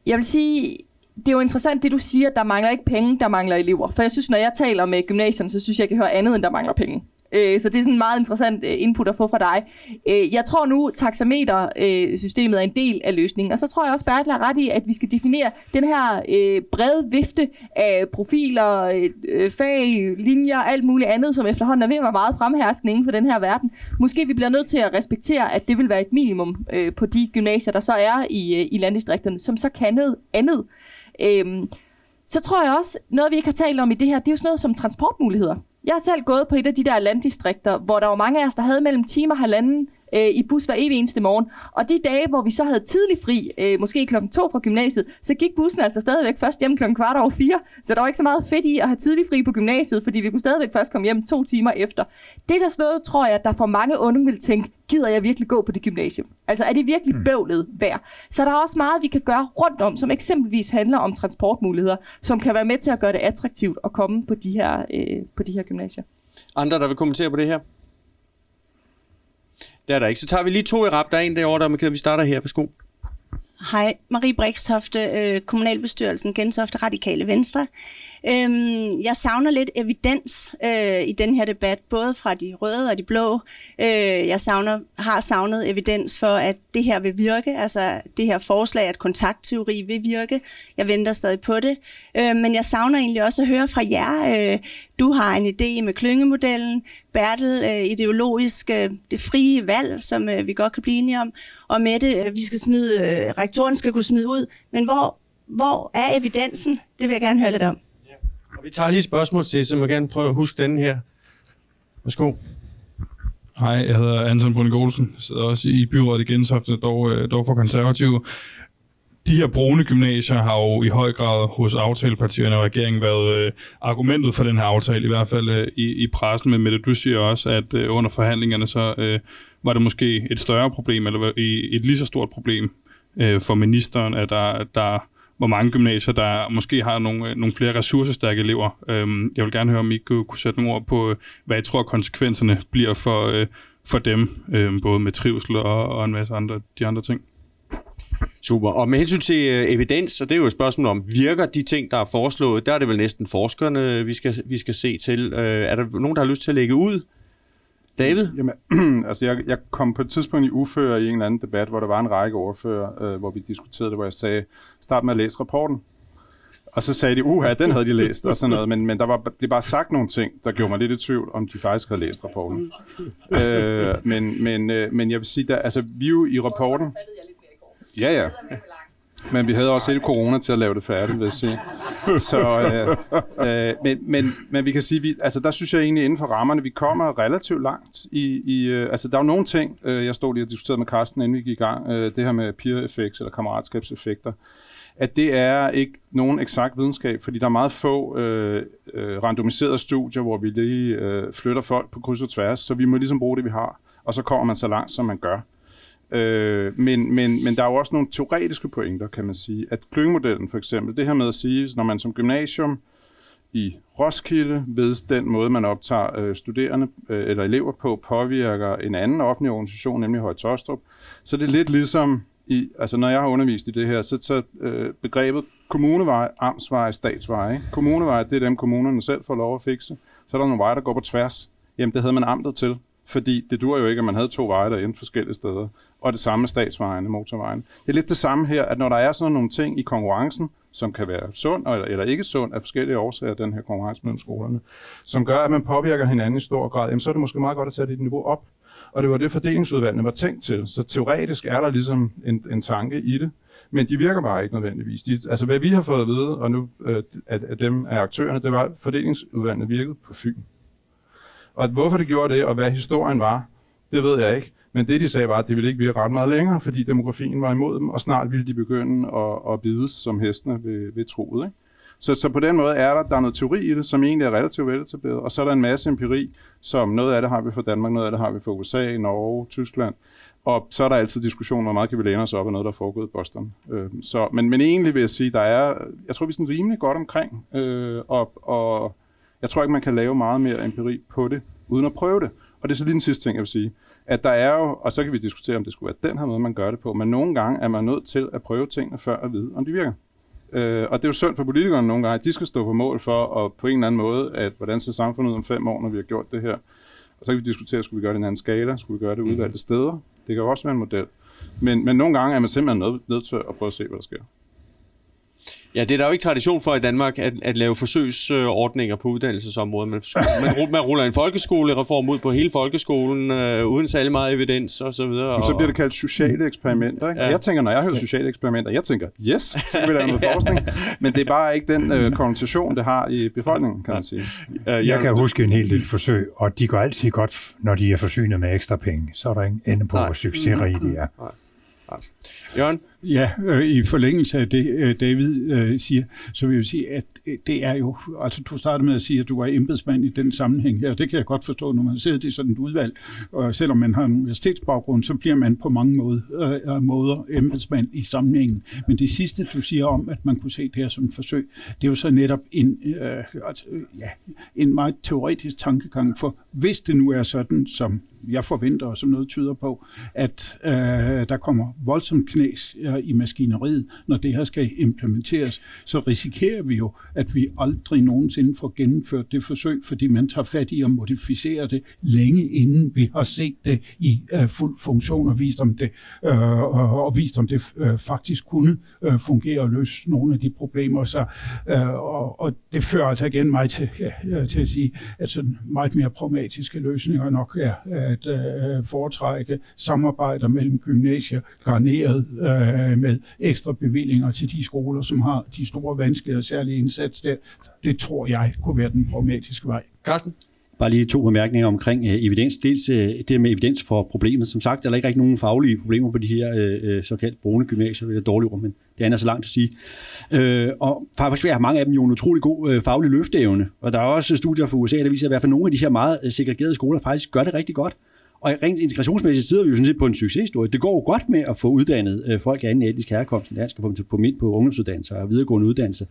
jeg vil sige, det er jo interessant, det du siger, der mangler ikke penge, der mangler elever. For jeg synes, når jeg taler med gymnasierne, så synes jeg, jeg kan høre andet, end der mangler penge. Øh, Så det er sådan en meget interessant øh, input at få fra dig. Øh, Jeg tror nu, taxametersystemet øh, er en del af løsningen. Og så tror jeg også, Bertel har ret i, at vi skal definere den her øh, brede vifte af profiler, øh, øh, fag, linjer, alt muligt andet, som efterhånden er ved at være meget fremherskende inden for den her verden. Måske vi bliver nødt til at respektere, at det vil være et minimum øh, på de gymnasier, der så er i, øh, i landdistrikterne, som så kan noget andet. Øhm, så tror jeg også, noget vi ikke har talt om i det her, det er jo sådan noget som transportmuligheder. Jeg har selv gået på et af de der landdistrikter, hvor der var mange af os, der havde mellem timer og halvanden øh, i bus hver evig eneste morgen. Og de dage, hvor vi så havde tidlig fri, øh, måske klokken to fra gymnasiet, så gik bussen altså stadigvæk først hjem klokken kvart over fire. Så der var ikke så meget fedt i at have tidlig fri på gymnasiet, fordi vi kunne stadigvæk først komme hjem to timer efter. Det der sådan noget, tror jeg, at der for mange unge vil tænke, gider jeg virkelig gå på det gymnasium? Altså er det virkelig bøvlet værd? Så der er også meget, vi kan gøre rundt om, som eksempelvis handler om transportmuligheder, som kan være med til at gøre det attraktivt at komme på de her, øh, på de her gymnasier. Andre, der vil kommentere på det her? Det er der ikke. Så tager vi lige to i rap. Der er en derovre, der er markeret. Vi starter her. Værsgo. Hej, Marie Brikstofte, øh, kommunalbestyrelsen Gentofte Radikale Venstre. Øhm, jeg savner lidt evidens øh, i den her debat, både fra de røde og de blå. Øh, jeg savner, har savnet evidens for, at det her vil virke, altså det her forslag, at kontaktteori vil virke. Jeg venter stadig på det. Øh, men jeg savner egentlig også at høre fra jer. Øh, du har en idé med klyngemodellen, Bertel øh, ideologisk øh, det frie valg, som øh, vi godt kan blive enige om, og med det, øh, vi skal smide, øh, rektoren skal kunne smide ud. Men hvor, hvor er evidensen? Det vil jeg gerne høre lidt om. Og vi tager lige et spørgsmål til, så jeg må gerne prøve at huske den her. Værsgo. Hej, jeg hedder Anton Brunning Olsen. Jeg sidder også i byrådet i Gentofte, dog, øh, dog for konservative. De her brune gymnasier har jo i høj grad hos aftalepartierne og regeringen været øh, argumentet for den her aftale, i hvert fald øh, i, i pressen. Men Mette, du siger også, at øh, under forhandlingerne så øh, var det måske et større problem, eller i, et lige så stort problem øh, for ministeren, at der, der hvor mange gymnasier, der måske har nogle, øh, nogle flere ressourcestærke elever. Øhm, jeg vil gerne høre, om I kunne, kunne sætte nogle ord på, øh, hvad I tror konsekvenserne bliver for, øh, for dem, øh, både med trivsel og, og en masse andre, de andre ting. Super. Og med hensyn til øh, evidens, så det er jo et spørgsmål om, virker de ting, der er foreslået? Der er det vel næsten forskerne, vi skal, vi skal se til. Øh, er der nogen, der har lyst til at lægge ud? David? Jamen, altså jeg, jeg kom på et tidspunkt i uføre i en eller anden debat, hvor der var en række ordfører, øh, hvor vi diskuterede det, hvor jeg sagde, start med at læse rapporten. Og så sagde de, uha, den havde de læst, og sådan noget. Men, men der var, blev bare sagt nogle ting, der gjorde mig lidt i tvivl, om de faktisk havde læst rapporten. øh, men, men, øh, men jeg vil sige, der, altså vi jo i rapporten, Ja, ja. Men vi havde også hele corona til at lave det færdigt, vil jeg sige. Så, øh, øh, men, men, men vi kan sige, vi, altså der synes jeg egentlig inden for rammerne, vi kommer relativt langt i, i øh, altså der er jo nogle ting, øh, jeg stod lige og diskuterede med Carsten, inden vi gik i gang, øh, det her med peer effects eller kammeratskabseffekter, at det er ikke nogen eksakt videnskab, fordi der er meget få øh, øh, randomiserede studier, hvor vi lige øh, flytter folk på kryds og tværs, så vi må ligesom bruge det, vi har, og så kommer man så langt, som man gør. Øh, men, men, men der er jo også nogle teoretiske pointer, kan man sige. At klyngemodellen for eksempel, det her med at sige, når man som gymnasium i Roskilde ved den måde, man optager øh, studerende øh, eller elever på, påvirker en anden offentlig organisation, nemlig Høje Tostrup, så det er lidt ligesom, i, altså når jeg har undervist i det her, så, så øh, begrebet kommunevej, amtsvej, statsvej. Ikke? Kommunevej, det er dem, kommunerne selv får lov at fikse. Så er der nogle veje, der går på tværs. Jamen, det havde man amtet til. Fordi det dur jo ikke, at man havde to veje derinde forskellige steder. Og det samme statsvejene, motorvejen. Det er lidt det samme her, at når der er sådan nogle ting i konkurrencen, som kan være sund eller, eller ikke sund af forskellige årsager, den her konkurrence mellem skolerne, som gør, at man påvirker hinanden i stor grad, jamen, så er det måske meget godt at sætte dit niveau op. Og det var det, fordelingsudvalgene var tænkt til. Så teoretisk er der ligesom en, en tanke i det, men de virker bare ikke nødvendigvis. De, altså hvad vi har fået at vide, og nu øh, at, at dem er aktørerne, det var, at fordelingsudvalgene virkede på Fyn. Og hvorfor det gjorde det, og hvad historien var, det ved jeg ikke. Men det, de sagde, var, at det ville ikke virke ret meget længere, fordi demografien var imod dem, og snart ville de begynde at, at bides som hestene ved, ved troet. Ikke? Så, så på den måde er der, der er noget teori i det, som egentlig er relativt veletableret, og så er der en masse empiri, som noget af det har vi fra Danmark, noget af det har vi fra USA, Norge, Tyskland, og så er der altid diskussion, hvor meget kan vi læne os op af noget, der er foregået i Boston. Øh, så, men, men egentlig vil jeg sige, der er, jeg tror, vi er sådan rimelig godt omkring, øh, og, og jeg tror ikke, man kan lave meget mere empiri på det, uden at prøve det. Og det er så lige den sidste ting, jeg vil sige. At der er jo, og så kan vi diskutere, om det skulle være den her måde, man gør det på, men nogle gange er man nødt til at prøve tingene før at vide, om de virker. Øh, og det er jo synd for politikerne nogle gange, at de skal stå på mål for, og på en eller anden måde, at hvordan ser samfundet ud om fem år, når vi har gjort det her. Og så kan vi diskutere, skulle vi gøre det i en anden skala, skulle vi gøre det udvalgte steder. Det kan jo også være en model. Men, men nogle gange er man simpelthen nødt, nødt til at prøve at se, hvad der sker. Ja, det er der jo ikke tradition for i Danmark, at, at lave forsøgsordninger på uddannelsesområdet. Man, man, man ruller en folkeskolereform ud på hele folkeskolen, øh, uden særlig meget evidens og så videre. Og så bliver det kaldt sociale eksperimenter. Ikke? Ja. Jeg tænker, når jeg hører sociale eksperimenter, jeg tænker, yes, så kan vi lave noget forskning. Men det er bare ikke den øh, konnotation, det har i befolkningen, kan man sige. Jeg, kan huske en hel del forsøg, og de går altid godt, når de er forsynet med ekstra penge. Så er der ingen ende på, hvor succesrige de er. Nej. Jørgen? Ja, øh, i forlængelse af det, øh, David øh, siger, så vil jeg sige, at øh, det er jo, altså du startede med at sige, at du var embedsmand i den sammenhæng her, det kan jeg godt forstå, når man sidder i sådan et udvalg, og selvom man har en universitetsbaggrund, så bliver man på mange måder, øh, øh, måder embedsmand i sammenhængen. Men det sidste, du siger om, at man kunne se det her som et forsøg, det er jo så netop en, øh, altså, øh, ja, en meget teoretisk tankegang, for hvis det nu er sådan, som jeg forventer, og som noget tyder på, at øh, der kommer voldsomt knæs øh, i maskineriet, når det her skal implementeres, så risikerer vi jo, at vi aldrig nogensinde får gennemført det forsøg, fordi man tager fat i at modificere det længe inden vi har set det i øh, fuld funktion og vist om det, øh, og vist om det øh, faktisk kunne øh, fungere og løse nogle af de problemer. Så, øh, og, og det fører altså igen mig til, ja, til at sige, at sådan meget mere pragmatiske løsninger nok er at øh, foretrække samarbejder mellem gymnasier, garneret øh, med ekstra bevillinger til de skoler, som har de store vanskeligheder og særlige indsats der. Det tror jeg kunne være den pragmatiske vej. Carsten? Bare lige to bemærkninger omkring øh, evidens. Dels øh, det med evidens for problemet. Som sagt, der er ikke rigtig nogen faglige problemer på de her øh, såkaldt brune gymnasier, det er dårligt ord, men det er så langt at sige. Øh, og faktisk har mange af dem jo en utrolig god øh, faglig løfteevne. Og der er også studier fra USA, der viser, at i hvert fald nogle af de her meget øh, segregerede skoler faktisk gør det rigtig godt. Og rent integrationsmæssigt sidder vi jo sådan set på en succeshistorie. Det går jo godt med at få uddannet øh, folk af anden etnisk herkomst end dansk, og få dem på midt på ungdomsuddannelser og videregående uddannelser.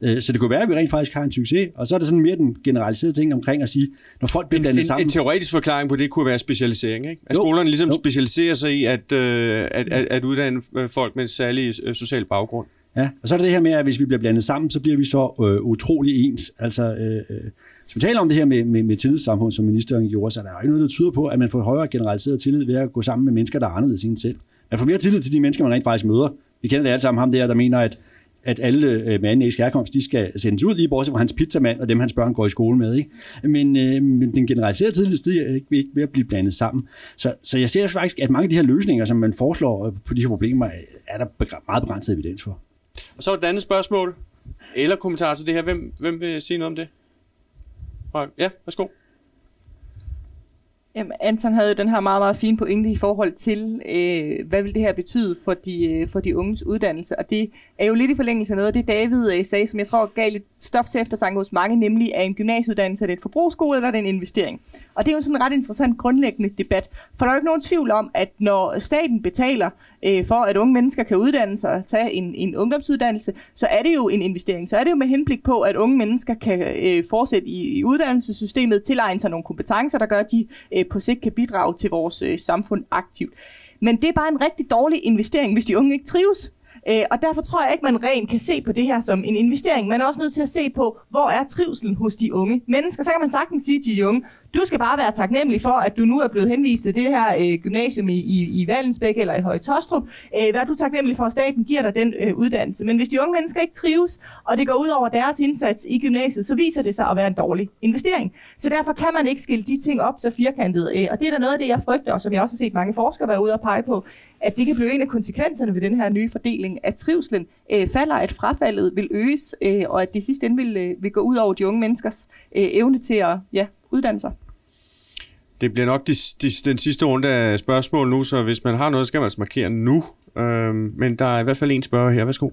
Øh, så det kunne være, at vi rent faktisk har en succes. Og så er det sådan mere den generaliserede ting omkring at sige, når folk bliver blandet sammen... En teoretisk forklaring på det kunne være specialisering, ikke? At jo, skolerne ligesom jo. specialiserer sig i at, øh, at, at, at uddanne folk med en særlig social baggrund. Ja, og så er det det her med, at hvis vi bliver blandet sammen, så bliver vi så øh, utrolig ens. Altså, øh, som taler om det her med, med, med tillidssamfund, som ministeren gjorde, så er jo ikke noget, der tyder på, at man får højere generaliseret tillid ved at gå sammen med mennesker, der er anderledes end selv. Man får mere tillid til de mennesker, man rent faktisk møder. Vi kender det alle sammen, ham der, der mener, at at alle øh, med anden ægsk herkomst, de skal sendes ud, lige bortset fra hans pizzamand og dem, hans børn går i skole med. Ikke? Men, øh, men den generaliserede tidligere stig er ikke, ikke ved at blive blandet sammen. Så, så jeg ser faktisk, at mange af de her løsninger, som man foreslår øh, på de her problemer, øh, er der meget begrænset evidens for. Og så et andet spørgsmål, eller kommentar til det her. Hvem, hvem vil sige noget om det? Ja, værsgo. Jamen, Anton havde jo den her meget, meget fine pointe i forhold til, øh, hvad vil det her betyde for de, øh, for de unges uddannelse. Og det er jo lidt i forlængelse af noget af det, David øh, sagde, som jeg tror gav lidt stof til eftertanke hos mange, nemlig er en gymnasieuddannelse er det et forbrugsskole eller er det en investering? Og det er jo sådan en ret interessant grundlæggende debat. For der er jo ikke nogen tvivl om, at når staten betaler øh, for, at unge mennesker kan uddanne sig og tage en, en ungdomsuddannelse, så er det jo en investering. Så er det jo med henblik på, at unge mennesker kan øh, fortsætte i, i uddannelsessystemet, tilegne sig nogle kompetencer, der gør, at de øh, på sigt kan bidrage til vores øh, samfund aktivt. Men det er bare en rigtig dårlig investering, hvis de unge ikke trives. Øh, og derfor tror jeg ikke, man rent kan se på det her som en investering. Man er også nødt til at se på, hvor er trivselen hos de unge mennesker. Så kan man sagtens sige til de unge, du skal bare være taknemmelig for, at du nu er blevet henvist til det her øh, gymnasium i, i, i Valensbæk eller i Høje Tostrup. Øh, hvad du taknemmelig for, at staten giver dig den øh, uddannelse? Men hvis de unge mennesker ikke trives, og det går ud over deres indsats i gymnasiet, så viser det sig at være en dårlig investering. Så derfor kan man ikke skille de ting op så firkantet. Øh, og det er da noget af det, jeg frygter, og som jeg også har set mange forskere være ude og pege på, at det kan blive en af konsekvenserne ved den her nye fordeling, at trivslen øh, falder, at frafaldet vil øges, øh, og at det sidst sidste ende vil, øh, vil gå ud over de unge menneskers øh, evne til at ja, uddanne sig. Det bliver nok de, de, den sidste runde af spørgsmål nu, så hvis man har noget, skal man altså markere nu. Øhm, men der er i hvert fald en spørger her. Værsgo.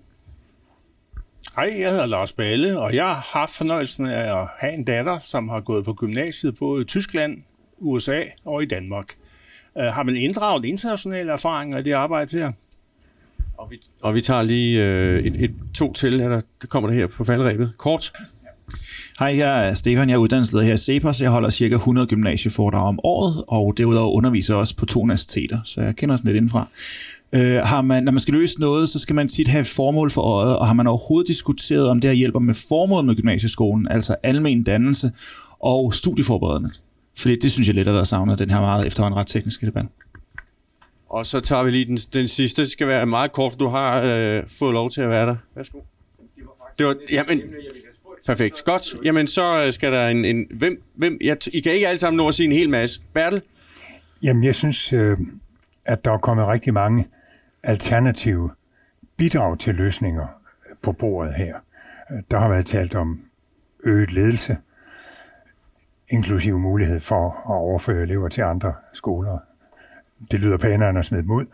Hej, jeg hedder Lars Balle, og jeg har haft fornøjelsen af at have en datter, som har gået på gymnasiet både i Tyskland, USA og i Danmark. Uh, har man inddraget internationale erfaringer i det arbejde her? Og vi, og vi tager lige øh, et, et, to til, der, der kommer det her på faldrebet. Kort. Hej, jeg er Stefan, jeg er uddannelsesleder her i CEPOS. Jeg holder cirka 100 gymnasieforedrag om året, og derudover underviser også på to universiteter, så jeg kender sådan lidt indenfra. Øh, har man, når man skal løse noget, så skal man tit have et formål for øjet, og har man overhovedet diskuteret, om det her hjælper med formålet med gymnasieskolen, altså almen dannelse og studieforberedende? Fordi det synes jeg lidt har været savnet, den her meget efterhånden ret tekniske debat. Og så tager vi lige den, den sidste. Det skal være meget kort, du har øh, fået lov til at være der. Værsgo. Det var, jamen, Perfekt. Godt. Jamen, så øh, skal der en... en hvem, hvem, jeg, I kan ikke alle sammen nå at sige en hel masse. Bertel? Jamen, jeg synes, øh, at der er kommet rigtig mange alternative bidrag til løsninger øh, på bordet her. Øh, der har været talt om øget ledelse, inklusive mulighed for at overføre elever til andre skoler. Det lyder pænere end at smide dem ud.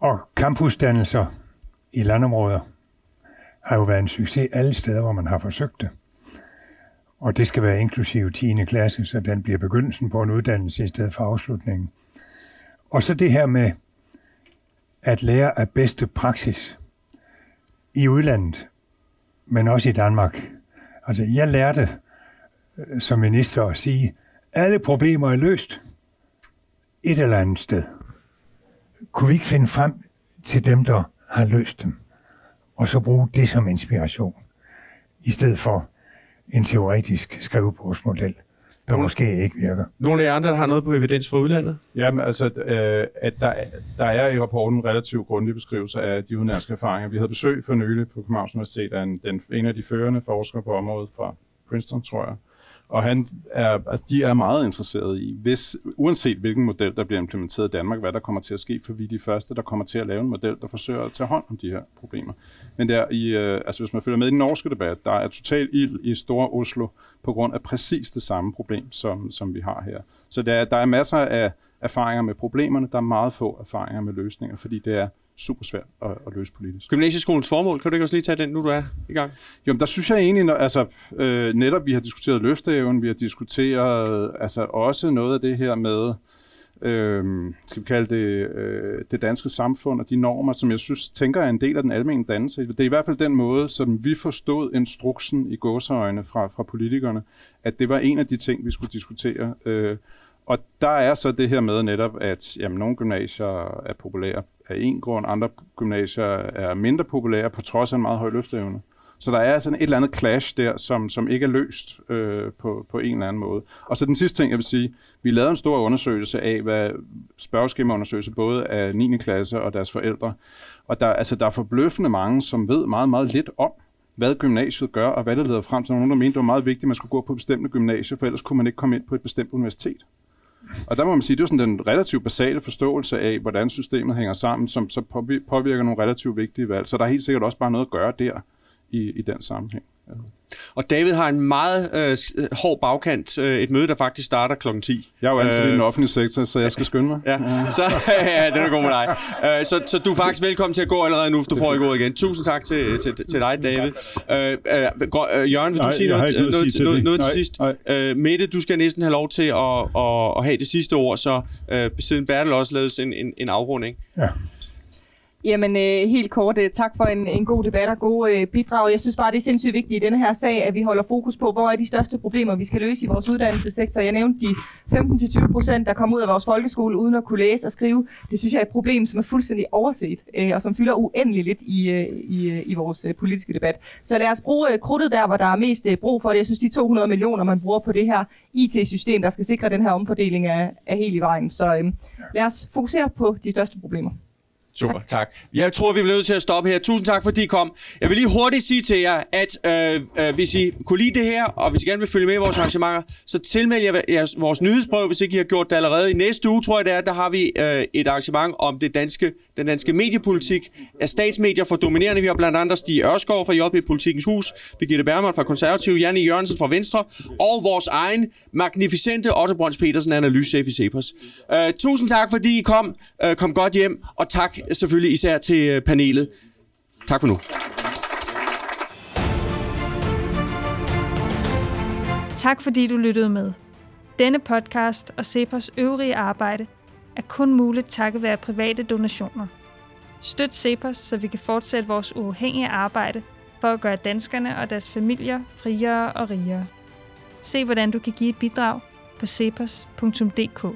Og campusdannelser i landområder har jo været en succes alle steder, hvor man har forsøgt det. Og det skal være inklusive 10. klasse, så den bliver begyndelsen på en uddannelse i stedet for afslutningen. Og så det her med at lære af bedste praksis i udlandet, men også i Danmark. Altså, jeg lærte øh, som minister at sige, alle problemer er løst et eller andet sted. Kunne vi ikke finde frem til dem, der har løst dem? Og så bruge det som inspiration, i stedet for en teoretisk skrivebordsmodel, der nogle, måske ikke virker. Nogle af jer andre, der har noget på evidens fra udlandet? Jamen altså, øh, at der, der er i rapporten en relativt grundig beskrivelse af de udenlandske erfaringer. Vi havde besøg for nylig på Københavns Universitet af en, den, en af de førende forskere på området fra Princeton, tror jeg, og han er, altså, de er meget interesserede i, hvis, uanset hvilken model, der bliver implementeret i Danmark, hvad der kommer til at ske, for vi er de første, der kommer til at lave en model, der forsøger at tage hånd om de her problemer. Men der i, øh, altså, hvis man følger med i den norske debat, der er total ild i Store Oslo på grund af præcis det samme problem, som, som vi har her. Så der, der er masser af erfaringer med problemerne, der er meget få erfaringer med løsninger, fordi det er super svært at, at løse politisk. Gymnasieskolens formål, kan du ikke også lige tage den, nu du er i gang? Jo, men der synes jeg egentlig, når, altså øh, netop vi har diskuteret løfteæven, vi har diskuteret altså også noget af det her med, øh, skal vi kalde det, øh, det danske samfund og de normer, som jeg synes tænker er en del af den almindelige dannelse. Det er i hvert fald den måde, som vi forstod instruksen i gåseøjne fra, fra politikerne, at det var en af de ting, vi skulle diskutere. Øh, og der er så det her med netop, at jamen, nogle gymnasier er populære af en grund, andre gymnasier er mindre populære på trods af en meget høj løfteevne. Så der er sådan et eller andet clash der, som, som ikke er løst øh, på, på en eller anden måde. Og så den sidste ting, jeg vil sige, vi lavede en stor undersøgelse af, hvad spørgeskemaundersøgelse både af 9. klasse og deres forældre. Og der, altså, der er forbløffende mange, som ved meget, meget lidt om, hvad gymnasiet gør, og hvad det leder frem til. Nogle, der mente, det var meget vigtigt, at man skulle gå på bestemte gymnasier, for ellers kunne man ikke komme ind på et bestemt universitet. Og der må man sige, det er sådan den relativt basale forståelse af, hvordan systemet hænger sammen, som så påvirker nogle relativt vigtige valg. Så der er helt sikkert også bare noget at gøre der i, i den sammenhæng. Ja. Og David har en meget øh, hård bagkant. Øh, et møde, der faktisk starter kl. 10. Jeg er jo altid øh, i den offentlige sektor, så jeg skal skynde mig. Ja, ja. Så, ja det er god med dig. Øh, så, så du er faktisk velkommen til at gå allerede nu, du får ikke gå igen. Tusind tak til, til, til dig, David. Øh, øh, Jørgen, vil du nej, sige noget, noget, noget, til, noget, noget nej, til sidst? Nej. Øh, Mette, du skal næsten have lov til at, at, at have det sidste ord, så øh, siden Bertel også lavet en, en, en afrunding. Ja. Jamen øh, helt kort, øh, tak for en, en god debat og gode øh, bidrag. Jeg synes bare, det er sindssygt vigtigt i denne her sag, at vi holder fokus på, hvor er de største problemer, vi skal løse i vores uddannelsessektor. Jeg nævnte de 15-20 procent, der kommer ud af vores folkeskole uden at kunne læse og skrive. Det synes jeg er et problem, som er fuldstændig overset, øh, og som fylder uendelig lidt i, øh, i, øh, i vores øh, politiske debat. Så lad os bruge øh, krudtet der, hvor der er mest øh, brug for det. Jeg synes, de 200 millioner, man bruger på det her IT-system, der skal sikre den her omfordeling er, er helt i vejen. Så øh, lad os fokusere på de største problemer. Super, tak. tak. Jeg tror, vi bliver nødt til at stoppe her. Tusind tak, fordi I kom. Jeg vil lige hurtigt sige til jer, at øh, øh, hvis I kunne lide det her, og hvis I gerne vil følge med i vores arrangementer, så tilmeld jer jeres, vores nyhedsbrev, hvis ikke I har gjort det allerede. I næste uge, tror jeg det er, der har vi øh, et arrangement om det danske, den danske mediepolitik. Af statsmedier for dominerende. Vi har blandt andet Stig Ørskov fra JP Politikens Hus, Birgitte Bergman fra Konservativ, Janne Jørgensen fra Venstre, og vores egen magnificente Otto Brøns Petersen, analysechef i Cepos. Øh, tusind tak, fordi I kom. Øh, kom godt hjem, og tak selvfølgelig især til øh, panelet. Tak for nu. Tak fordi du lyttede med. Denne podcast og Cepos øvrige arbejde er kun muligt takket være private donationer. Støt Cepos, så vi kan fortsætte vores uafhængige arbejde for at gøre danskerne og deres familier friere og rigere. Se hvordan du kan give et bidrag på cepos.dk.